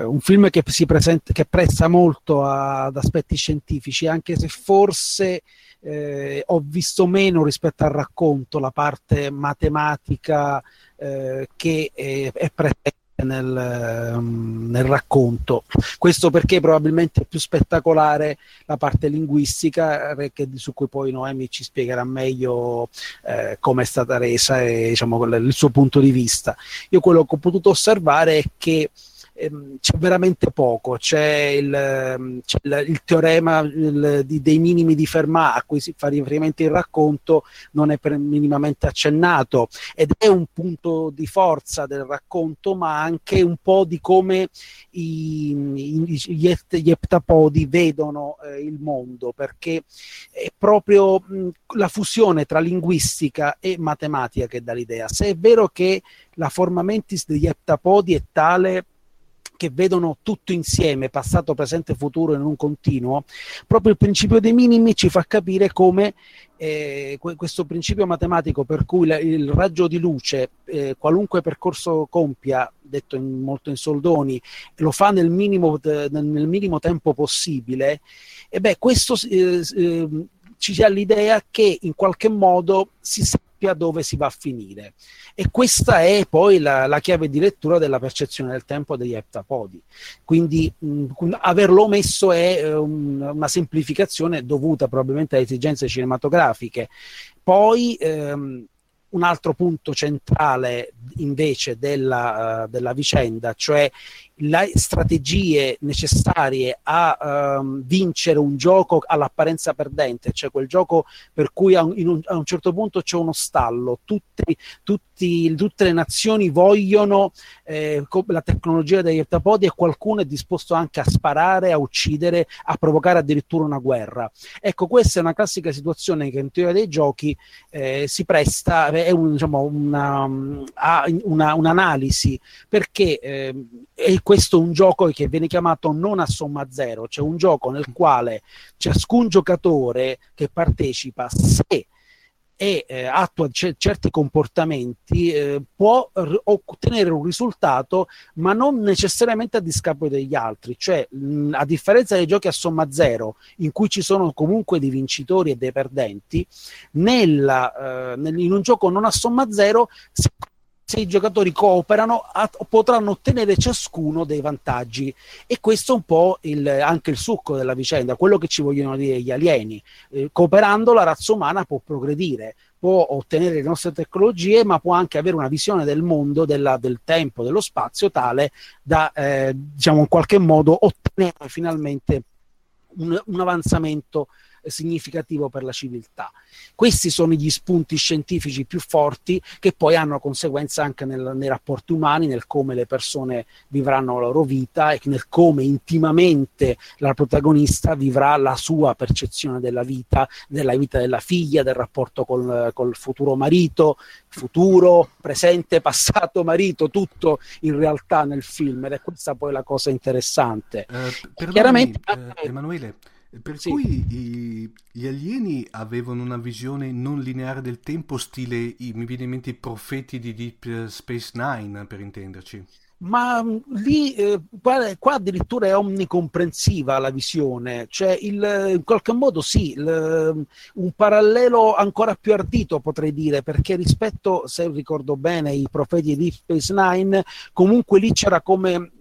un film che si presenta, che presta molto a, ad aspetti scientifici, anche se forse eh, ho visto meno rispetto al racconto la parte matematica eh, che è, è presente nel, um, nel, racconto. Questo perché probabilmente è più spettacolare la parte linguistica, perché, su cui poi Noemi ci spiegherà meglio eh, come è stata resa e diciamo, il suo punto di vista. Io quello che ho potuto osservare è che ehm, c'è veramente poco, c'è il, ehm, c'è il, il teorema il, di, dei minimi di Fermat a cui si fa riferimento il racconto, non è per, minimamente accennato ed è un punto di forza del racconto, ma anche un po' di come i, i, gli, gli eptapodi vedono eh, il mondo, perché è proprio mh, la fusione tra linguistica e matematica che dà l'idea. Se è vero che la forma mentis degli eptapodi è tale che vedono tutto insieme, passato, presente e futuro in un continuo, proprio il principio dei minimi ci fa capire come eh, questo principio matematico per cui la, il raggio di luce, eh, qualunque percorso compia, detto in, molto in soldoni, lo fa nel minimo, nel minimo tempo possibile, e beh, questo eh, eh, ci dà l'idea che in qualche modo si sappia dove si va a finire. E questa è poi la, la chiave di lettura della percezione del tempo degli heptapodi. Quindi mh, averlo omesso è um, una semplificazione dovuta probabilmente a esigenze cinematografiche. Poi ehm, un altro punto centrale invece della, uh, della vicenda, cioè le strategie necessarie a um, vincere un gioco all'apparenza perdente, cioè quel gioco per cui a un, a un certo punto c'è uno stallo, tutti, tutti, tutte le nazioni vogliono eh, la tecnologia degli ettapodi e qualcuno è disposto anche a sparare, a uccidere, a provocare addirittura una guerra. Ecco, questa è una classica situazione che in teoria dei giochi eh, si presta, è un, diciamo, una, una, un'analisi perché eh, è questo è un gioco che viene chiamato non a somma zero, cioè un gioco nel quale ciascun giocatore che partecipa, se e eh, attua c- certi comportamenti eh, può r- ottenere un risultato ma non necessariamente a discapito degli altri. Cioè mh, a differenza dei giochi a somma zero in cui ci sono comunque dei vincitori e dei perdenti nella, eh, nel, in un gioco non a somma zero si se i giocatori cooperano a, potranno ottenere ciascuno dei vantaggi e questo è un po' il, anche il succo della vicenda, quello che ci vogliono dire gli alieni. Eh, cooperando la razza umana può progredire, può ottenere le nostre tecnologie, ma può anche avere una visione del mondo, della, del tempo, dello spazio tale da, eh, diciamo, in qualche modo ottenere finalmente un, un avanzamento significativo per la civiltà. Questi sono gli spunti scientifici più forti che poi hanno conseguenze anche nel, nei rapporti umani, nel come le persone vivranno la loro vita e nel come intimamente la protagonista vivrà la sua percezione della vita, della vita della figlia, del rapporto col, col futuro marito, futuro, presente, passato, marito, tutto in realtà nel film ed è questa poi la cosa interessante. Eh, Chiaramente, eh, Emanuele, per sì. cui i, gli alieni avevano una visione non lineare del tempo, stile, i, mi viene in mente i profeti di Deep Space Nine, per intenderci. Ma mm, lì eh, qua, qua, addirittura è omnicomprensiva la visione, cioè il, in qualche modo sì, il, un parallelo ancora più ardito potrei dire, perché rispetto, se ricordo bene, i profeti di Deep Space Nine, comunque lì c'era come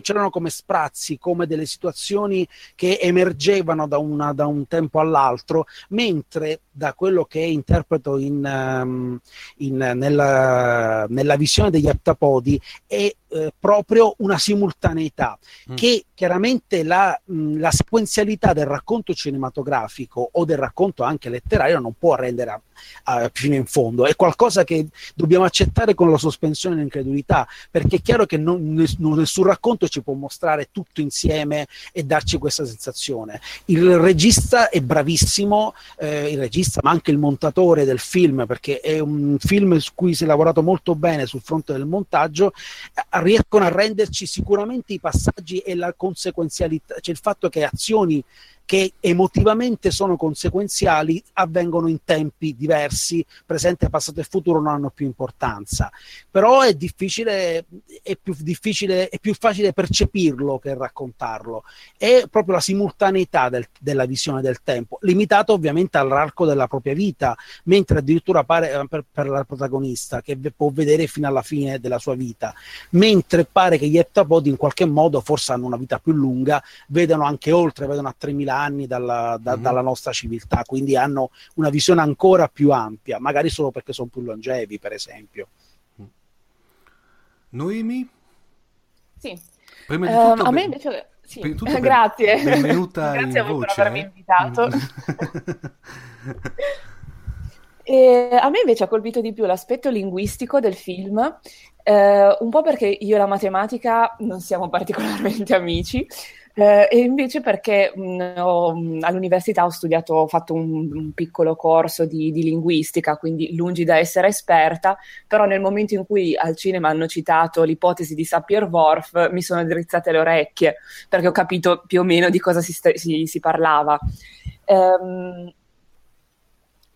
c'erano come sprazzi, come delle situazioni che emergevano da, una, da un tempo all'altro, mentre da quello che interpreto in, um, in, nella, nella, visione degli aptapodi è eh, proprio una simultaneità mm. che chiaramente la, mh, la, sequenzialità del racconto cinematografico o del racconto anche letterario non può rendere a, a, fino in fondo, è qualcosa che dobbiamo accettare con la sospensione dell'incredulità, perché è chiaro che non, nessun racconto ci può mostrare tutto insieme e darci questa sensazione. Il regista è bravissimo, eh, il regista ma anche il montatore del film, perché è un film su cui si è lavorato molto bene sul fronte del montaggio, eh, riescono a renderci sicuramente i passaggi e la conseguenzialità, cioè il fatto che azioni che emotivamente sono conseguenziali avvengono in tempi diversi, presente, passato e futuro non hanno più importanza. Però è difficile, è più difficile, è più facile percepirlo che raccontarlo. È proprio la simultaneità del, della visione del tempo, limitata ovviamente all'arco della propria vita, mentre addirittura pare eh, per, per la protagonista che può vedere fino alla fine della sua vita, mentre pare che gli Eptapod in qualche modo forse hanno una vita più lunga, vedono anche oltre, vedono a 3000 anni dalla, da, mm-hmm. dalla nostra civiltà, quindi hanno una visione ancora più ampia, magari solo perché sono più longevi, per esempio. Noemi? Sì. Prima di tutto, um, a me invece... Sì. Tutto, Grazie. Benvenuta Grazie in a voi voce, per avermi eh? invitato. E a me invece ha colpito di più l'aspetto linguistico del film, eh, un po' perché io e la matematica non siamo particolarmente amici, eh, e invece perché mh, mm, ho, mm, all'università ho studiato, ho fatto un, un piccolo corso di, di, linguistica, quindi lungi da essere esperta, però nel momento in cui al cinema hanno citato l'ipotesi di Sapir-Whorf mi sono drizzate le orecchie perché ho capito più o meno di cosa si, si, si parlava. Um,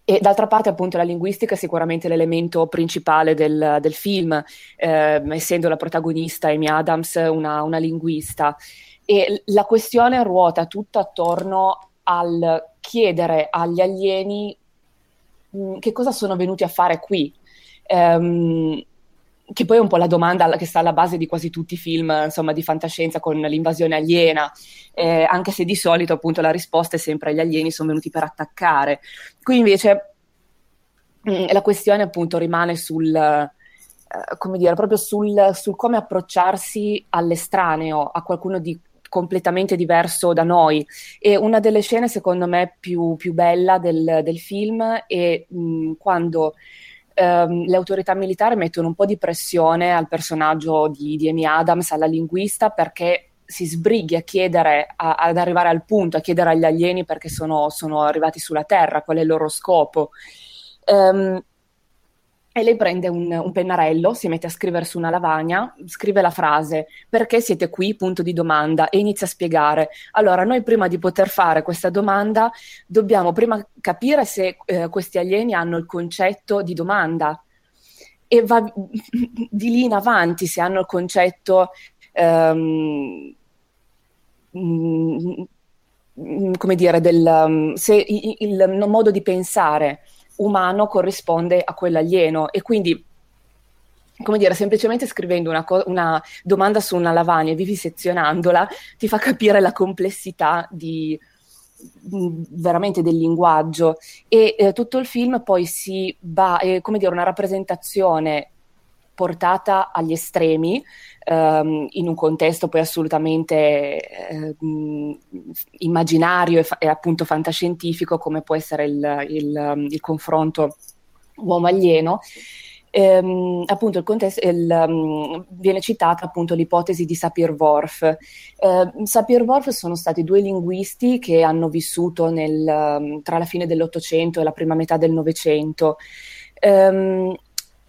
e d'altra parte, appunto, la linguistica è sicuramente l'elemento principale del, del film, eh, essendo la protagonista Amy Adams una, una linguista e la questione ruota tutta attorno al chiedere agli alieni mh, mm, che cosa sono venuti a fare qui. Um, che poi è un po' la domanda che sta alla base di quasi tutti i film insomma, di fantascienza con l'invasione aliena, eh, anche se di solito appunto la risposta è sempre gli alieni sono venuti per attaccare. Qui invece mm, la questione appunto rimane sul, eh, come dire, proprio sul, sul come approcciarsi all'estraneo, a qualcuno di completamente diverso da noi. E una delle scene, secondo me, più, più bella del, del film è mh, quando ehm, le autorità militari mettono un po' di pressione al personaggio di, di Amy Adams, alla linguista, perché si sbrighi a chiedere, a, ad arrivare al punto, a chiedere agli alieni perché sono, sono arrivati sulla Terra, qual è il loro scopo. Um, e lei prende un, un, pennarello, si mette a scrivere su una lavagna, scrive la frase perché siete qui, punto di domanda, e inizia a spiegare. Allora, noi prima di poter fare questa domanda dobbiamo prima capire se eh, questi alieni hanno il concetto di domanda. E va di lì in avanti se hanno il concetto, um, come dire, del, se il, il modo di pensare umano corrisponde a quello alieno e quindi come dire, semplicemente scrivendo una, co- una, domanda su una lavagna e vivisezionandola ti fa capire la complessità di, veramente del linguaggio. E eh, tutto il film poi si va, è come dire, una rappresentazione portata agli estremi ehm, in un contesto poi assolutamente eh, immaginario e, fa- e, appunto fantascientifico come può essere il, il, il confronto uomo-alieno. Ehm, appunto il contesto, il, um, viene citata appunto l'ipotesi di Sapir-Whorf. Eh, Sapir-Whorf sono stati due linguisti che hanno vissuto nel, um, tra la fine dell'Ottocento e la prima metà del Novecento. Um,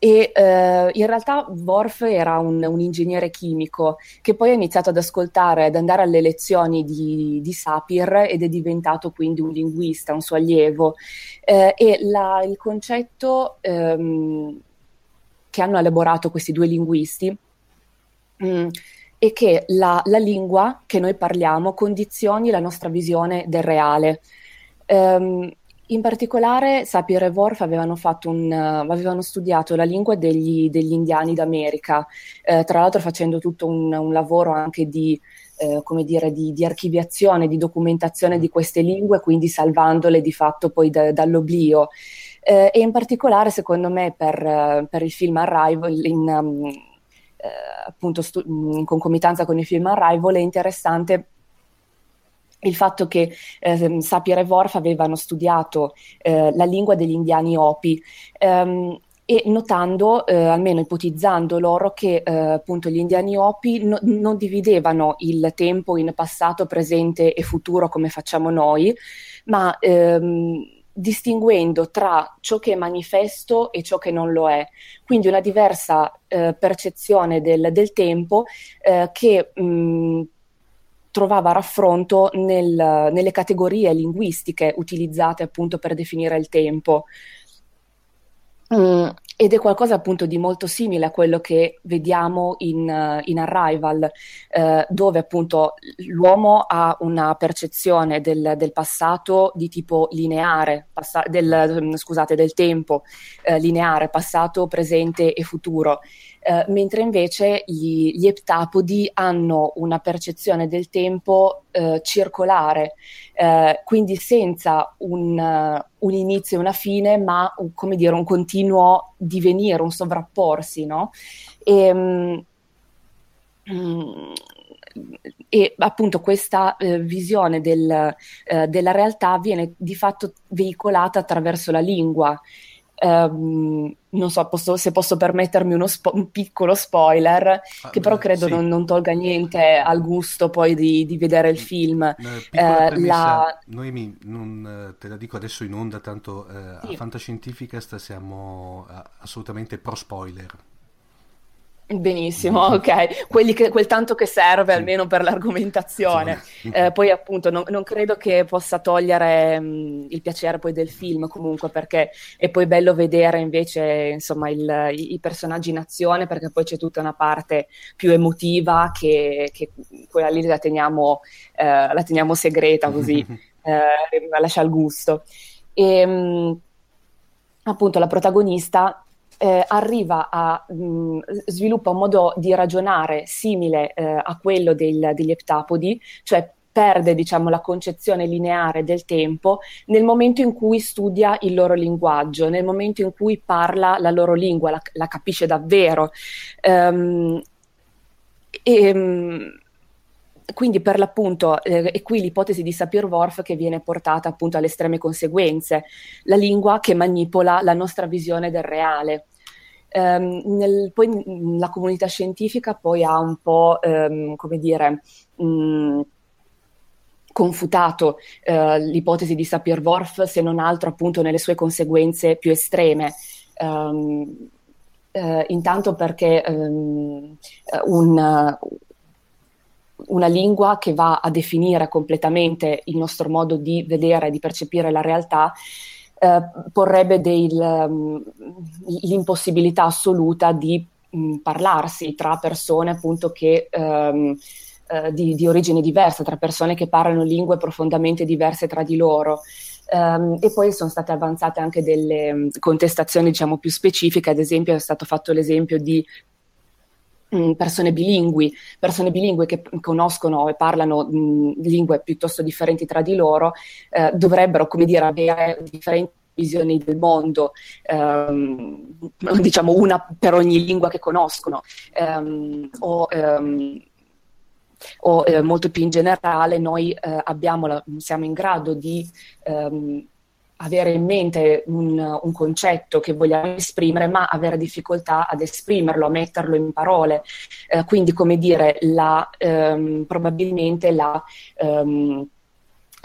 e eh, in realtà Worf era un, un, ingegnere chimico che poi ha iniziato ad ascoltare, ad andare alle lezioni di, di Sapir ed è diventato quindi un linguista, un suo allievo. Eh, e la, il concetto ehm, che hanno elaborato questi due linguisti mh, mm, è che la, la, lingua che noi parliamo condizioni la nostra visione del reale. Um, in particolare Sapir e Worf avevano, un, uh, avevano studiato la lingua degli, degli indiani d'America, eh, tra l'altro facendo tutto un, un lavoro anche di, eh, dire, di, di, archiviazione, di documentazione di queste lingue, quindi salvandole di fatto poi da, dall'oblio. Eh, e in particolare, secondo me, per, per, il film Arrival, in, um, appunto stu- in concomitanza con il film Arrival è interessante il fatto che eh, Sapir e Worf avevano studiato eh, la lingua degli indiani Opi ehm, e notando, eh, almeno ipotizzando loro, che eh, appunto gli indiani Opi no, non dividevano il tempo in passato, presente e futuro come facciamo noi, ma ehm, distinguendo tra ciò che è manifesto e ciò che non lo è. Quindi una diversa eh, percezione del, del tempo eh, che mh, trovava raffronto nel, nelle categorie linguistiche utilizzate appunto per definire il tempo. Mm, ed è qualcosa appunto di molto simile a quello che vediamo in, uh, in Arrival, uh, dove appunto l'uomo ha una percezione del, del passato di tipo lineare, passa- del, mm, scusate, del tempo uh, lineare, passato, presente e futuro. Uh, mentre invece gli, gli, eptapodi hanno una percezione del tempo uh, circolare, uh, quindi senza un, un, inizio e una fine, ma un, come dire, un continuo divenire, un sovrapporsi, no? E, um, e appunto questa eh, visione del, eh, della realtà viene di fatto veicolata attraverso la lingua Um, non so posso, se posso permettermi spo- un piccolo spoiler, ah, che però credo sì. non, non, tolga niente al gusto poi di, di vedere il film. Eh, la... Noemi, non eh, te la dico adesso in onda, tanto eh, sì. a Fantascientificast siamo eh, assolutamente pro spoiler. Benissimo, ok, che, quel tanto che serve almeno per l'argomentazione. Eh, poi appunto non, non, credo che possa togliere mh, mm, il piacere poi del film comunque perché è poi bello vedere invece insomma il, i, i, personaggi in azione perché poi c'è tutta una parte più emotiva che, che quella lì la teniamo, eh, la teniamo segreta così, eh, lascia il gusto. E, mh, appunto la protagonista eh, arriva a mh, mm, sviluppa un modo di ragionare simile eh, a quello del, degli eptapodi, cioè perde diciamo, la concezione lineare del tempo nel momento in cui studia il loro linguaggio, nel momento in cui parla la loro lingua, la, la capisce davvero. Um, e, um, quindi per l'appunto eh, è qui l'ipotesi di Sapir-Whorf che viene portata appunto alle estreme conseguenze, la lingua che manipola la nostra visione del reale. Um, nel, poi la comunità scientifica poi ha un po', um, come dire, mh, confutato uh, l'ipotesi di Sapir-Whorf, se non altro appunto nelle sue conseguenze più estreme. Um, uh, intanto perché un, una lingua che va a definire completamente il nostro modo di vedere e di percepire la realtà eh, porrebbe del, um, l'impossibilità assoluta di um, parlarsi tra persone appunto che um, uh, di, di, origine diversa, tra persone che parlano lingue profondamente diverse tra di loro. Um, e poi sono state avanzate anche delle contestazioni diciamo più specifiche, ad esempio è stato fatto l'esempio di Mm, persone bilingui, persone bilingui che conoscono e parlano mh, mm, lingue piuttosto differenti tra di loro, eh, dovrebbero, come dire, avere differenti visioni del mondo, ehm, diciamo una per ogni lingua che conoscono, ehm, o, ehm, o eh, molto più in generale noi eh, la, siamo in grado di ehm, avere in mente un, un, concetto che vogliamo esprimere, ma avere difficoltà ad esprimerlo, a metterlo in parole. Eh, quindi, come dire, la, ehm, probabilmente la, ehm,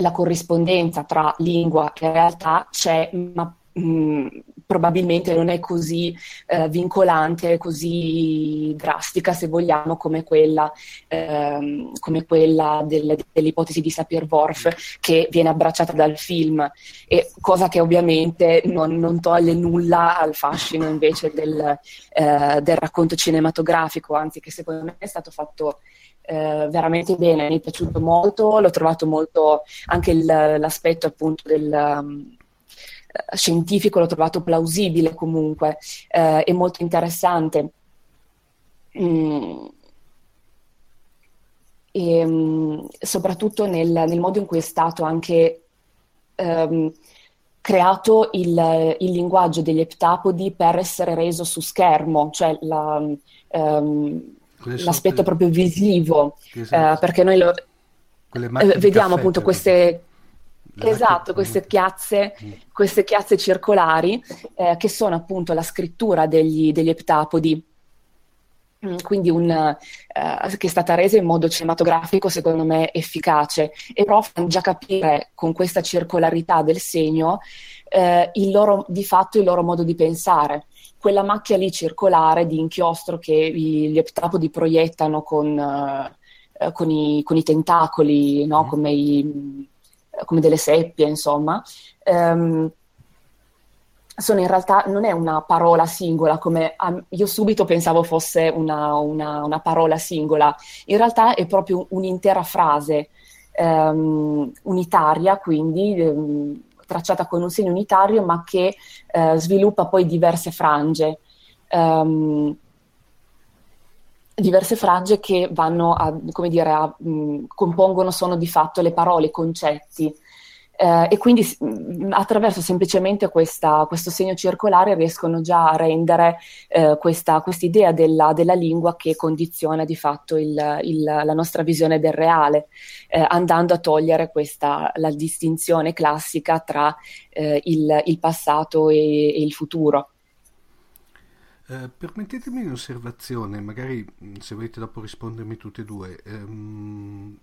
la corrispondenza tra lingua e realtà c'è, ma mh, probabilmente non è così eh, vincolante, così drastica, se vogliamo, come quella, ehm, come quella del, dell'ipotesi di Sapir-Whorf che viene abbracciata dal film, e cosa che ovviamente non, non toglie nulla al fascino invece del, eh, del, racconto cinematografico, anzi che secondo me è stato fatto eh, veramente bene, mi è piaciuto molto, l'ho trovato molto anche il, l'aspetto appunto del... Scientifico l'ho trovato plausibile comunque eh, e molto interessante. Mm. E, um, soprattutto nel, nel, modo in cui è stato anche um, creato il, il, linguaggio degli eptapodi per essere reso su schermo, cioè la, um, l'aspetto proprio visivo, uh, perché noi lo, eh, vediamo appunto queste... Esatto, queste chiazze, mm. queste chiazze circolari eh, che sono appunto la scrittura degli, degli eptapodi Mm, quindi un, uh, che è stata resa in modo cinematografico secondo me efficace e però fanno già capire con questa circolarità del segno uh, il loro, di fatto il loro modo di pensare quella macchia lì circolare di inchiostro che gli eptapodi proiettano con, uh, con, i, con i, tentacoli no? mm. come, i, come, delle seppie insomma um, sono in realtà non è una parola singola, come um, io subito pensavo fosse una, una, una, parola singola, in realtà è proprio un'intera frase um, unitaria, quindi um, tracciata con un segno unitario, ma che uh, sviluppa poi diverse frange. Um, diverse frange che vanno a, come dire, a, mh, compongono, sono di fatto le parole, i concetti. Eh, e quindi mh, attraverso semplicemente questa, questo segno circolare riescono già a rendere eh, questa idea della, della, lingua che condiziona di fatto il, il, la nostra visione del reale, eh, andando a togliere questa, la distinzione classica tra eh, il, il, passato e, e il futuro. Uh, permettetemi un'osservazione, magari se volete dopo rispondermi tutte e due. Um,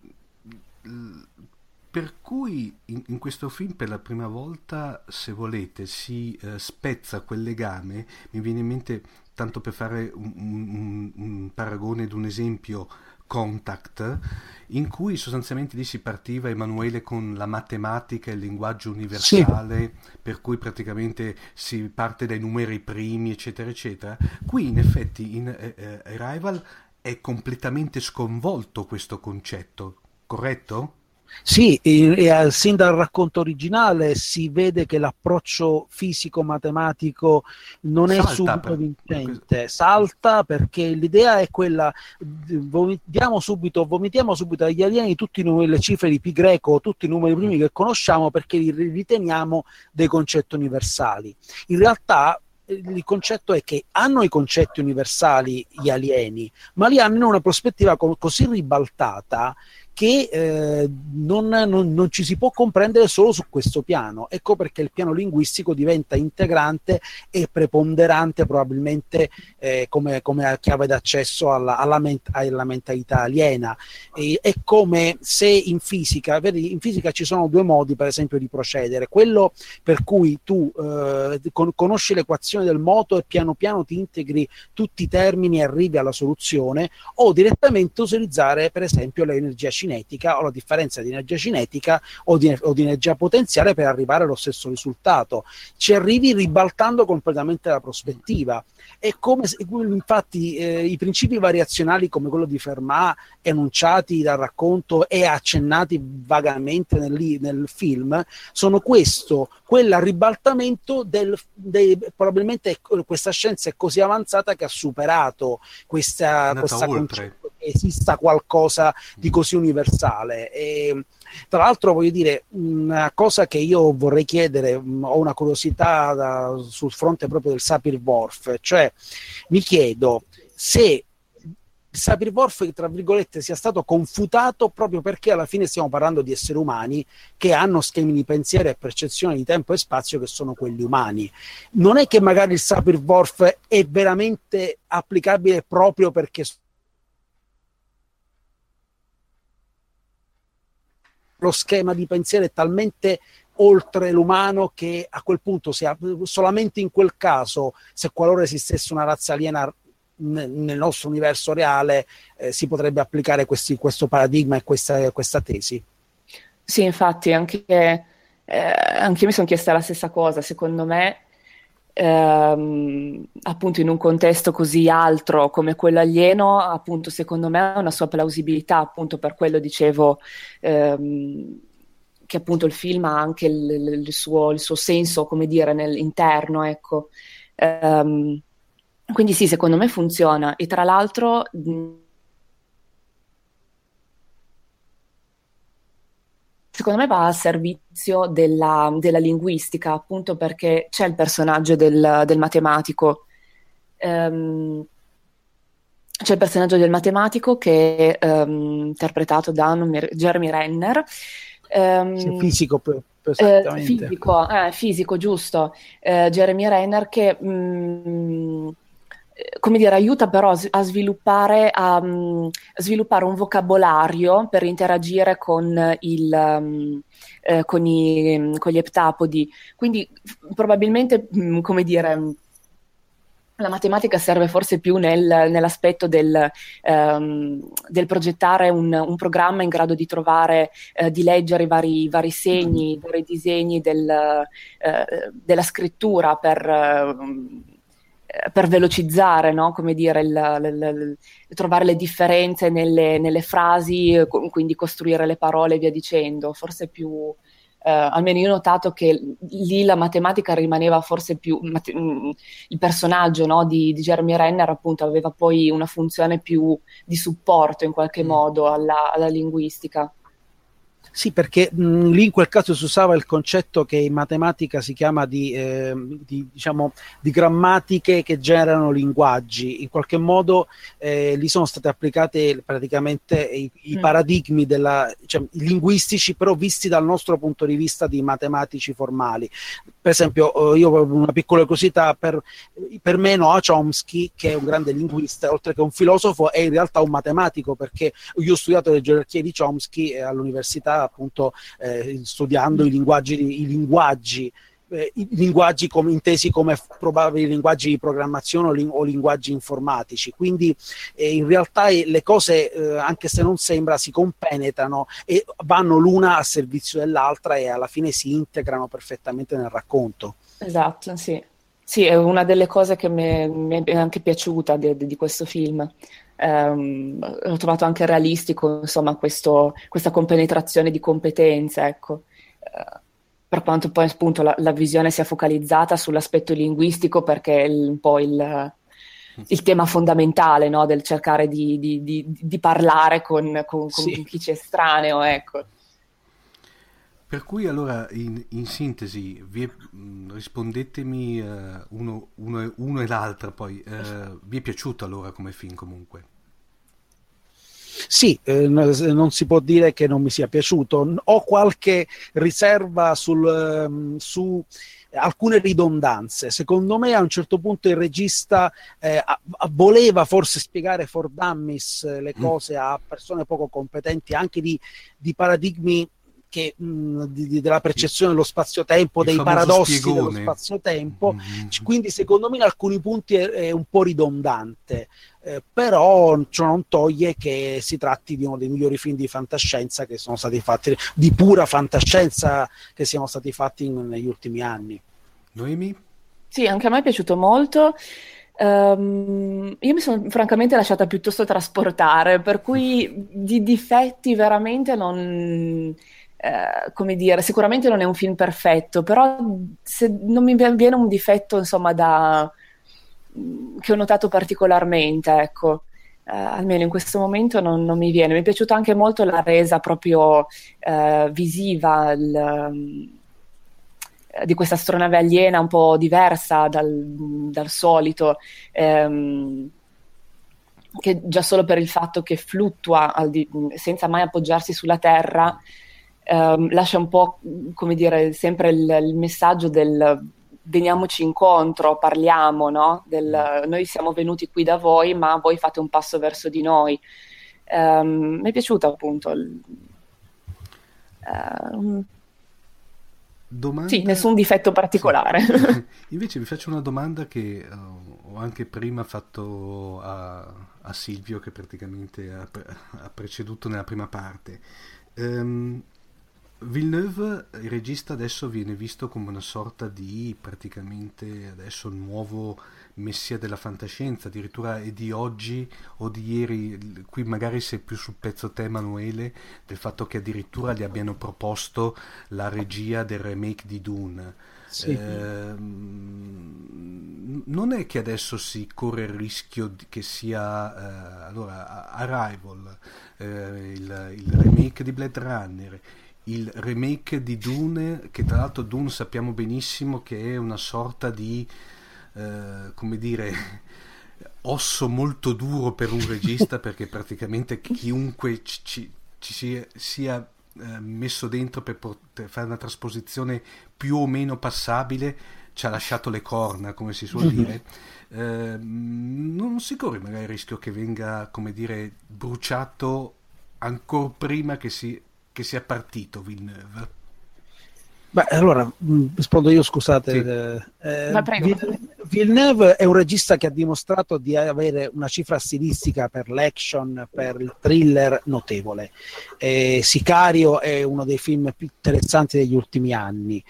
per cui in, in, questo film per la prima volta, se volete, si eh, spezza quel legame, mi viene in mente, tanto per fare un, un, un paragone ed un esempio, Contact, in cui sostanzialmente lì si partiva Emanuele con la matematica e il linguaggio universale, sì. per cui praticamente si parte dai numeri primi, eccetera, eccetera. Qui in effetti in eh, eh Arrival è completamente sconvolto questo concetto, corretto? Sì, e, sin dal racconto originale si vede che l'approccio fisico-matematico non salta è subito vincente, salta perché l'idea è quella, vomitiamo subito, vomitiamo subito agli alieni tutte le cifre di pi greco, tutti i numeri primi che conosciamo perché li riteniamo dei concetti universali. In realtà il concetto è che hanno i concetti universali gli alieni, ma li hanno in una prospettiva co- così ribaltata che eh, non, non, non, ci si può comprendere solo su questo piano. Ecco perché il piano linguistico diventa integrante e preponderante probabilmente eh, come, come, chiave d'accesso alla, alla, ment- alla mentalità aliena. E, è come se in fisica, vedi, in fisica ci sono due modi per esempio di procedere, quello per cui tu eh, con- conosci l'equazione del moto e piano piano ti integri tutti i termini e arrivi alla soluzione, o direttamente utilizzare per esempio l'energia cinetica cinetica o la differenza di energia cinetica o di, o di energia potenziale per arrivare allo stesso risultato. Ci arrivi ribaltando completamente la prospettiva. È come se, infatti eh, i principi variazionali come quello di Fermat enunciati dal racconto e accennati vagamente nel, nel film sono questo, quel ribaltamento del, dei, probabilmente questa scienza è così avanzata che ha superato questa, questa concetto che esista qualcosa di così universale. E, tra l'altro voglio dire una cosa che io vorrei chiedere, mm, ho una curiosità da, sul fronte proprio del Sapir-Whorf, cioè mi chiedo se Sapir-Whorf, tra virgolette, sia stato confutato proprio perché alla fine stiamo parlando di esseri umani che hanno schemi di pensiero e percezione di tempo e spazio che sono quelli umani. Non è che magari il Sapir-Whorf è veramente applicabile proprio perché lo schema di pensiero è talmente oltre l'umano che a quel punto sia, solamente in quel caso, se qualora esistesse una razza aliena nel nostro universo reale, eh, si potrebbe applicare questi, questo paradigma e questa, questa, tesi. Sì, infatti, anche, eh, anche io mi sono chiesta la stessa cosa. Secondo me, ehm, appunto, in un contesto così altro come quello alieno, appunto, secondo me ha una sua plausibilità, appunto, per quello dicevo. Ehm, che appunto il film ha anche il, il, suo, il suo, senso, come dire, nell'interno, ecco. Um, quindi sì, secondo me funziona. E tra l'altro... Mh, secondo me va al servizio della, della linguistica, appunto perché c'è il personaggio del, del matematico. Um, c'è il personaggio del matematico che è um, interpretato da Jeremy Renner. Um, fisico per, eh, fisico, eh, fisico, giusto. Eh, Jeremy Renner che mm, come dire, aiuta però a sviluppare, a, um, sviluppare, un vocabolario per interagire con, il, um, eh, con, i, con gli eptapodi. Quindi probabilmente, come dire, la matematica serve forse più nel, nell'aspetto del, um, del progettare un, un, programma in grado di trovare, uh, di leggere i vari, vari segni, i vari disegni del, uh, della scrittura per, per velocizzare, no? come dire, il, il, il, trovare le differenze nelle, nelle, frasi, quindi costruire le parole e via dicendo. Forse più, eh, almeno io ho notato che lì la matematica rimaneva forse più, mat- mm, il personaggio no, di, di, Jeremy Renner appunto aveva poi una funzione più di supporto in qualche mm. modo alla, alla linguistica. Sì, perché mh, lì in quel caso si usava il concetto che in matematica si chiama di, eh, di, diciamo, di grammatiche che generano linguaggi. In qualche modo eh, lì sono state applicate praticamente i, i mm. paradigmi della, cioè, linguistici, però visti dal nostro punto di vista di matematici formali. Per esempio, eh, io una piccola curiosità, per, per me Noah Chomsky, che è un grande linguista, oltre che un filosofo, è in realtà un matematico, perché io ho studiato le gerarchie di Chomsky eh, appunto eh, studiando i linguaggi, i linguaggi eh, i linguaggi com- intesi come probabili linguaggi di programmazione o, ling- o linguaggi informatici. Quindi eh, in realtà eh, le cose, eh, anche se non sembra, si compenetrano e vanno l'una a servizio dell'altra e alla fine si integrano perfettamente nel racconto. Esatto, sì. Sì, è una delle cose che mi è anche piaciuta di, di questo film. Um, ho trovato anche realistico, insomma, questo, questa compenetrazione di competenze, ecco. Uh, per quanto poi appunto la, la, visione sia focalizzata sull'aspetto linguistico, perché è un po' il, il tema fondamentale no? del cercare di, di, di, di parlare con, con, con sì. chi c'è estraneo, ecco. Per cui allora in, in sintesi è, rispondetemi uh, uno, uno, uno, e l'altro poi, uh, vi è piaciuto allora come film comunque? Sì, eh, non si può dire che non mi sia piaciuto. Ho qualche riserva sul, um, su alcune ridondanze. Secondo me a un certo punto il regista eh, voleva forse spiegare for dummies eh, le mm. cose a persone poco competenti anche di, di paradigmi che, mh, di, della percezione dello spazio-tempo, Il dei paradossi spiegone. dello spazio-tempo, mm-hmm. quindi secondo me in alcuni punti è, è un po' ridondante, eh, però ciò non toglie che si tratti di uno dei migliori film di fantascienza che sono stati fatti, di pura fantascienza che siano stati fatti in, negli ultimi anni. Noemi? Sì, anche a me è piaciuto molto. Um, io mi sono francamente lasciata piuttosto trasportare, per cui di difetti veramente non, eh, come dire, sicuramente non è un film perfetto, però se non mi viene un difetto, insomma, da, che ho notato particolarmente, ecco. Uh, almeno in questo momento non, non, mi viene. Mi è piaciuta anche molto la resa proprio uh, visiva il, um, di questa astronave aliena un po' diversa dal, dal solito. Um, che già solo per il fatto che fluttua di, senza mai appoggiarsi sulla Terra ehm, lascia un po', come dire, sempre il, il messaggio del veniamoci incontro, parliamo, no? Del, mm. noi siamo venuti qui da voi, ma voi fate un passo verso di noi. Um, mi è piaciuto appunto. Il, uh, domanda... Sì, nessun difetto particolare. Sì. Invece vi faccio una domanda che uh, ho anche prima fatto a, a Silvio, che praticamente ha, ha, preceduto nella prima parte. Um, Villeneuve, il regista, adesso viene visto come una sorta di praticamente adesso nuovo messia della fantascienza, addirittura è di oggi o di ieri, qui magari sei più sul pezzo te Emanuele, del fatto che addirittura gli abbiano proposto la regia del remake di Dune. Sì. Eh, non è che adesso si corre il rischio che sia eh, allora Arrival, eh, il, il remake di Blade Runner il remake di Dune, che tra l'altro Dune sappiamo benissimo che è una sorta di, eh, come dire, osso molto duro per un regista, perché praticamente chiunque ci, ci, ci sia, sia eh, messo dentro per poter fare una trasposizione più o meno passabile ci ha lasciato le corna, come si suol mhm. dire. Eh, non si corre magari il rischio che venga, come dire, bruciato ancora prima che, si, che sia partito Villeneuve. Beh, allora mh, rispondo io, scusate. Sì. Eh, Ma prego. Villeneuve è un regista che ha dimostrato di avere una cifra stilistica per l'action, per il thriller notevole. Eh, Sicario è uno dei film più interessanti degli ultimi anni.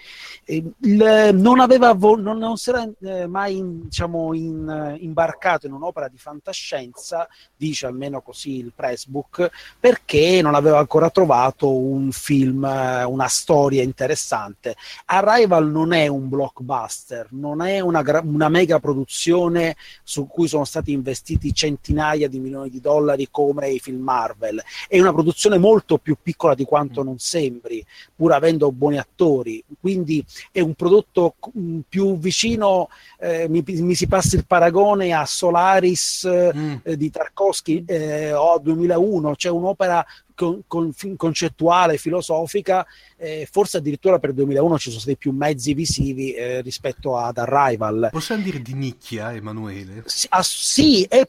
Eh, il, non, aveva vo- non, non, si era eh, mai in, diciamo, in, imbarcato in un'opera di fantascienza, dice almeno così il pressbook, perché non aveva ancora trovato un film, eh, una storia interessante. Arrival non è un blockbuster, non è una, una una mega produzione su cui sono stati investiti centinaia di milioni di dollari come i film Marvel. È una produzione molto più piccola di quanto non sembri, pur avendo buoni attori. Quindi è un prodotto mm, più vicino, eh, mi, mi, si passa il paragone a Solaris mm. eh, di Tarkovsky eh, o 2001, cioè un'opera con, con, concettuale, filosofica, eh, forse addirittura per il 2001 ci sono stati più mezzi visivi eh, rispetto ad Arrival. Possiamo dire di nicchia, Emanuele? Sì, ah, sì è,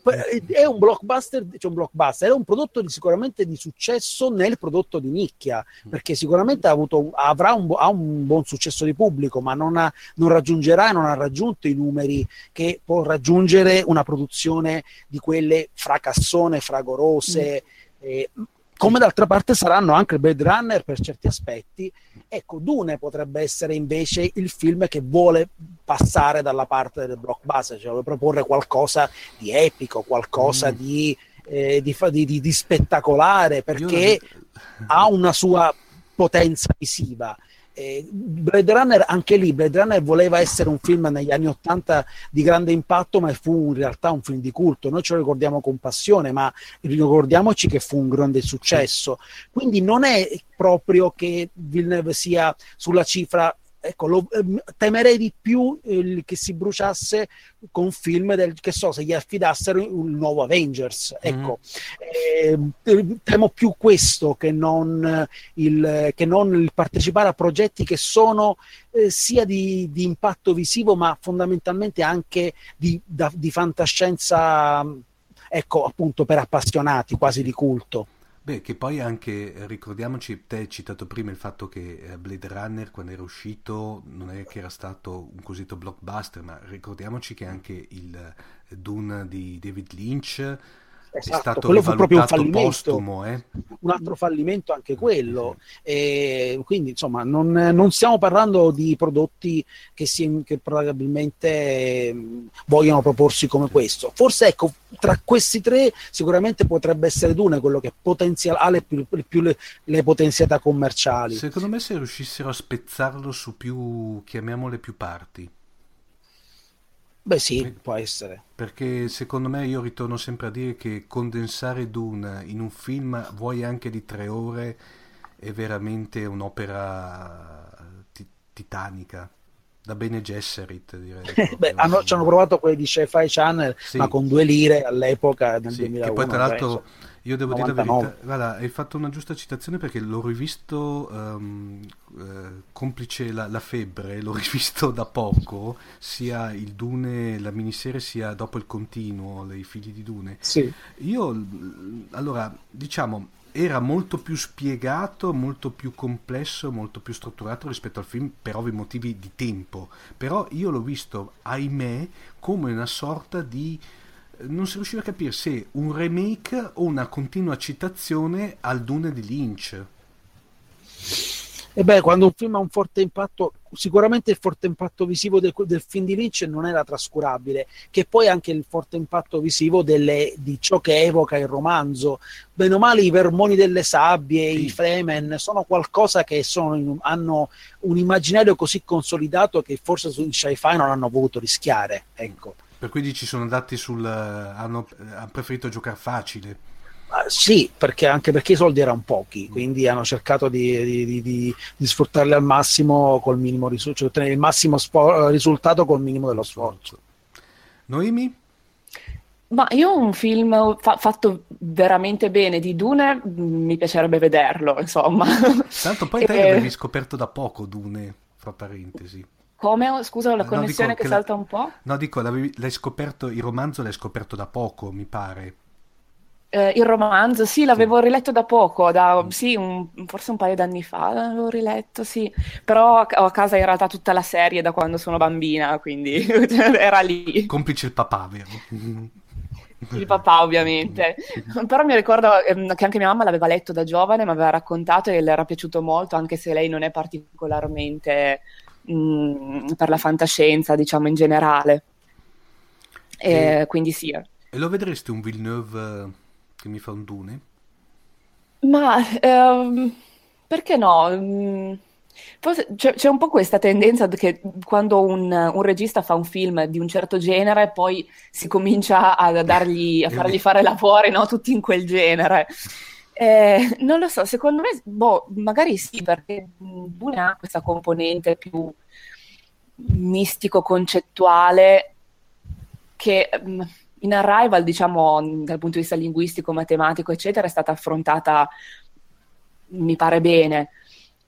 è, un blockbuster, cioè un blockbuster, è un prodotto di, sicuramente di successo nel prodotto di nicchia, mm. perché sicuramente ha avuto, avrà un, ha un buon successo di pubblico, ma non, ha, non raggiungerà e non ha raggiunto i numeri che può raggiungere una produzione di quelle fracassone, fragorose. Mm. Eh, come d'altra parte saranno anche Blade Runner per certi aspetti. Ecco, Dune potrebbe essere invece il film che vuole passare dalla parte del blockbuster, cioè vuole proporre qualcosa di epico, qualcosa mm. di, eh, di, di, di, spettacolare, perché non... ha una sua potenza visiva. Eh, Blade Runner, anche lì, Blade Runner voleva essere un film negli anni Ottanta di grande impatto, ma fu in realtà un film di culto. Noi ce lo ricordiamo con passione, ma ricordiamoci che fu un grande successo. Quindi non è proprio che Villeneuve sia sulla cifra ecco, lo, ehm, temerei di più eh, che si bruciasse con film del, che so, se gli affidassero un nuovo Avengers. Ecco, mm. eh, temo più questo che non, il, che non il partecipare a progetti che sono eh, sia di, di, impatto visivo, ma fondamentalmente anche di, da, di fantascienza, ecco, appunto per appassionati, quasi di culto. Beh, che poi anche, eh, ricordiamoci, te hai citato prima il fatto che eh, Blade Runner quando era uscito non è che era stato un cosiddetto blockbuster, ma ricordiamoci che anche il eh, Dune di David Lynch Esatto, è stato quello fu proprio un fallimento, postumo, eh? un altro fallimento anche quello. E quindi, insomma, non, non, stiamo parlando di prodotti che, si, che probabilmente mm, vogliono proporsi come questo. Forse, ecco, tra questi tre, sicuramente potrebbe essere Dune quello che potenzial- ha le più, più le, le, potenzialità commerciali. Secondo me, se riuscissero a spezzarlo su più, chiamiamole più parti Beh sì, può essere. Perché secondo me io ritorno sempre a dire che condensare Dune in un film, vuoi anche di tre ore, è veramente un'opera titanica. Da bene Gesserit, direi. Beh, hanno, ci hanno provato quelli di Sci-Fi Channel, sì. ma con due lire all'epoca nel sì, 2001. Che poi tra l'altro... Penso io devo 99. dire la verità, guarda, hai fatto una giusta citazione perché l'ho rivisto um, eh, complice la, la, febbre, l'ho rivisto da poco, sia il Dune, la miniserie, sia dopo il continuo, i figli di Dune. Sì. Io, allora, diciamo, era molto più spiegato, molto più complesso, molto più strutturato rispetto al film per ovvi motivi di tempo. Però io l'ho visto, ahimè, come una sorta di non si riusciva a capire se un remake o una continua citazione al Dune di Lynch. E beh, quando un film ha un forte impatto, sicuramente il forte impatto visivo del, del film di Lynch non era trascurabile, che poi anche il forte impatto visivo delle, di ciò che evoca il romanzo. Bene o male, i vermoni delle sabbie, sì. i Fremen, sono qualcosa che sono, hanno un immaginario così consolidato che forse su sci-fi non hanno voluto rischiare. Ecco. Per cui ci sono andati sul... hanno, hanno preferito giocare facile. Uh, sì, perché, anche perché i soldi erano pochi, quindi hanno cercato di, di, di, di sfruttarli al massimo col minimo risultato, cioè ottenere il massimo spo- risultato col minimo dello sforzo. Noemi? Ma io un film fa- fatto veramente bene di Dune mm, mi piacerebbe vederlo, insomma. Tanto poi te l'avevi scoperto da poco, Dune, fra parentesi. Come? Scusa, la No, connessione dico che che salta un po'? No, dico, l'hai scoperto, il romanzo l'hai scoperto da poco, mi pare. Eh, il romanzo, sì, l'avevo riletto da poco, da, sì, un- forse un paio d'anni fa l'avevo riletto, sì, però ho a casa in realtà tutta la serie da quando sono bambina, quindi era lì. Complice il papà, vero? Il papà, ovviamente. Però mi ricordo ehm, che anche mia mamma l'aveva letto da giovane, mi aveva raccontato e le era piaciuto molto, anche se lei non è particolarmente mh, per la fantascienza, diciamo in generale. E, quindi sì. E lo vedresti un Villeneuve eh, che mi fa un Dune? Ma ehm, perché no? Mm, forse c'è, c'è un po' questa tendenza che quando un, un regista fa un film di un certo genere, poi si comincia a dargli, a fargli fare lavori, no? Tutti in quel genere. Eh, non lo so, secondo me, boh, magari sì, perché Dune ha questa componente più mistico-concettuale che in Arrival, diciamo, dal punto di vista linguistico, matematico, eccetera, è stata affrontata, mi pare bene.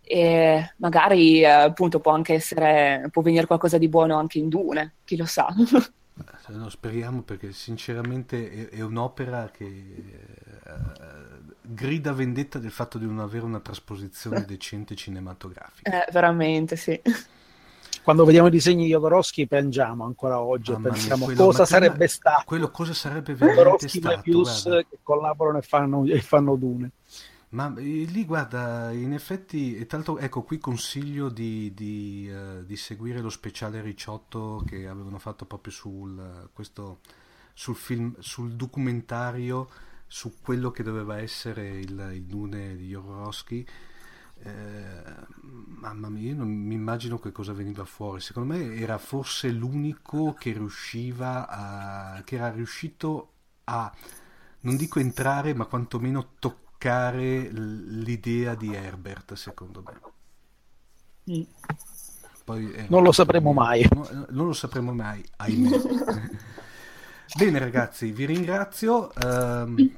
E magari, eh, appunto, può anche essere, può venire qualcosa di buono anche in Dune, chi lo sa. Eh, No, speriamo perché sinceramente è, è un'opera che eh, grida vendetta del fatto di non avere una trasposizione decente cinematografica. Eh, veramente, sì. Quando vediamo i disegni di Jodorowsky piangiamo ancora oggi e Mamma mia, pensiamo quello- cosa sarebbe stato. Quello cosa sarebbe veramente Jodorowsky e stato? Mebius guarda. che collaborano e fanno, e fanno Dune. Ma eh, lì guarda, in effetti, e tra l'altro, ecco, qui consiglio di, di, eh, di seguire lo speciale Ricciotto che avevano fatto proprio sul, questo, sul film, sul documentario su quello che doveva essere il, il Dune di Jodorowsky. Eh, mamma mia, io non mi immagino che cosa veniva fuori. Secondo me era forse l'unico che riusciva a, che era riuscito a, non dico entrare, ma quantomeno toccare l'idea di Herbert, secondo me. Mm. Poi, eh, Non lo sapremo mai. no, eh, non lo sapremo mai, ahimè. Bene ragazzi, vi ringrazio. ehm,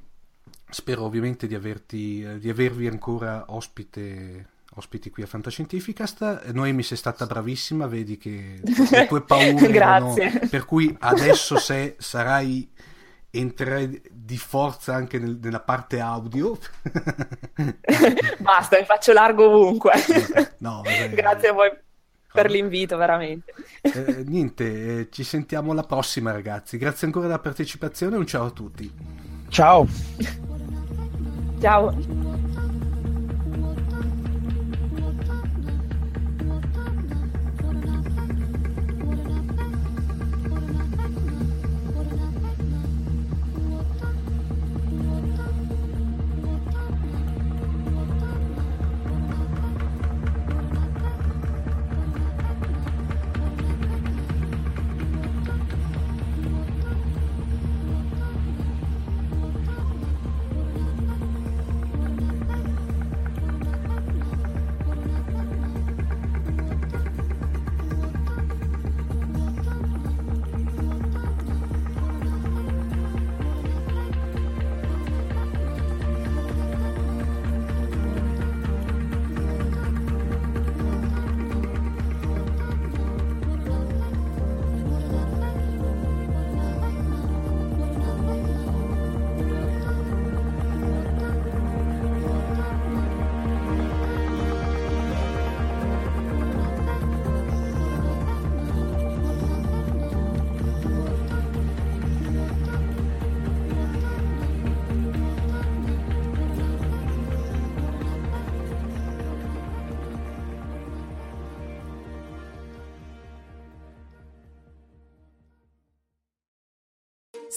spero ovviamente di, averti, di avervi ancora ospite, ospiti qui a Fantascientificast. Noemi sei stata bravissima, vedi che le tue paure erano... Grazie. Per cui adesso se sarai entrerai di forza anche nel- nella parte audio. Basta, mi faccio largo ovunque. No, vabbè. Grazie a voi per l'invito, veramente. Eh, niente, eh, ci sentiamo alla prossima ragazzi. Grazie ancora della partecipazione e un ciao a tutti. Ciao. Ciao.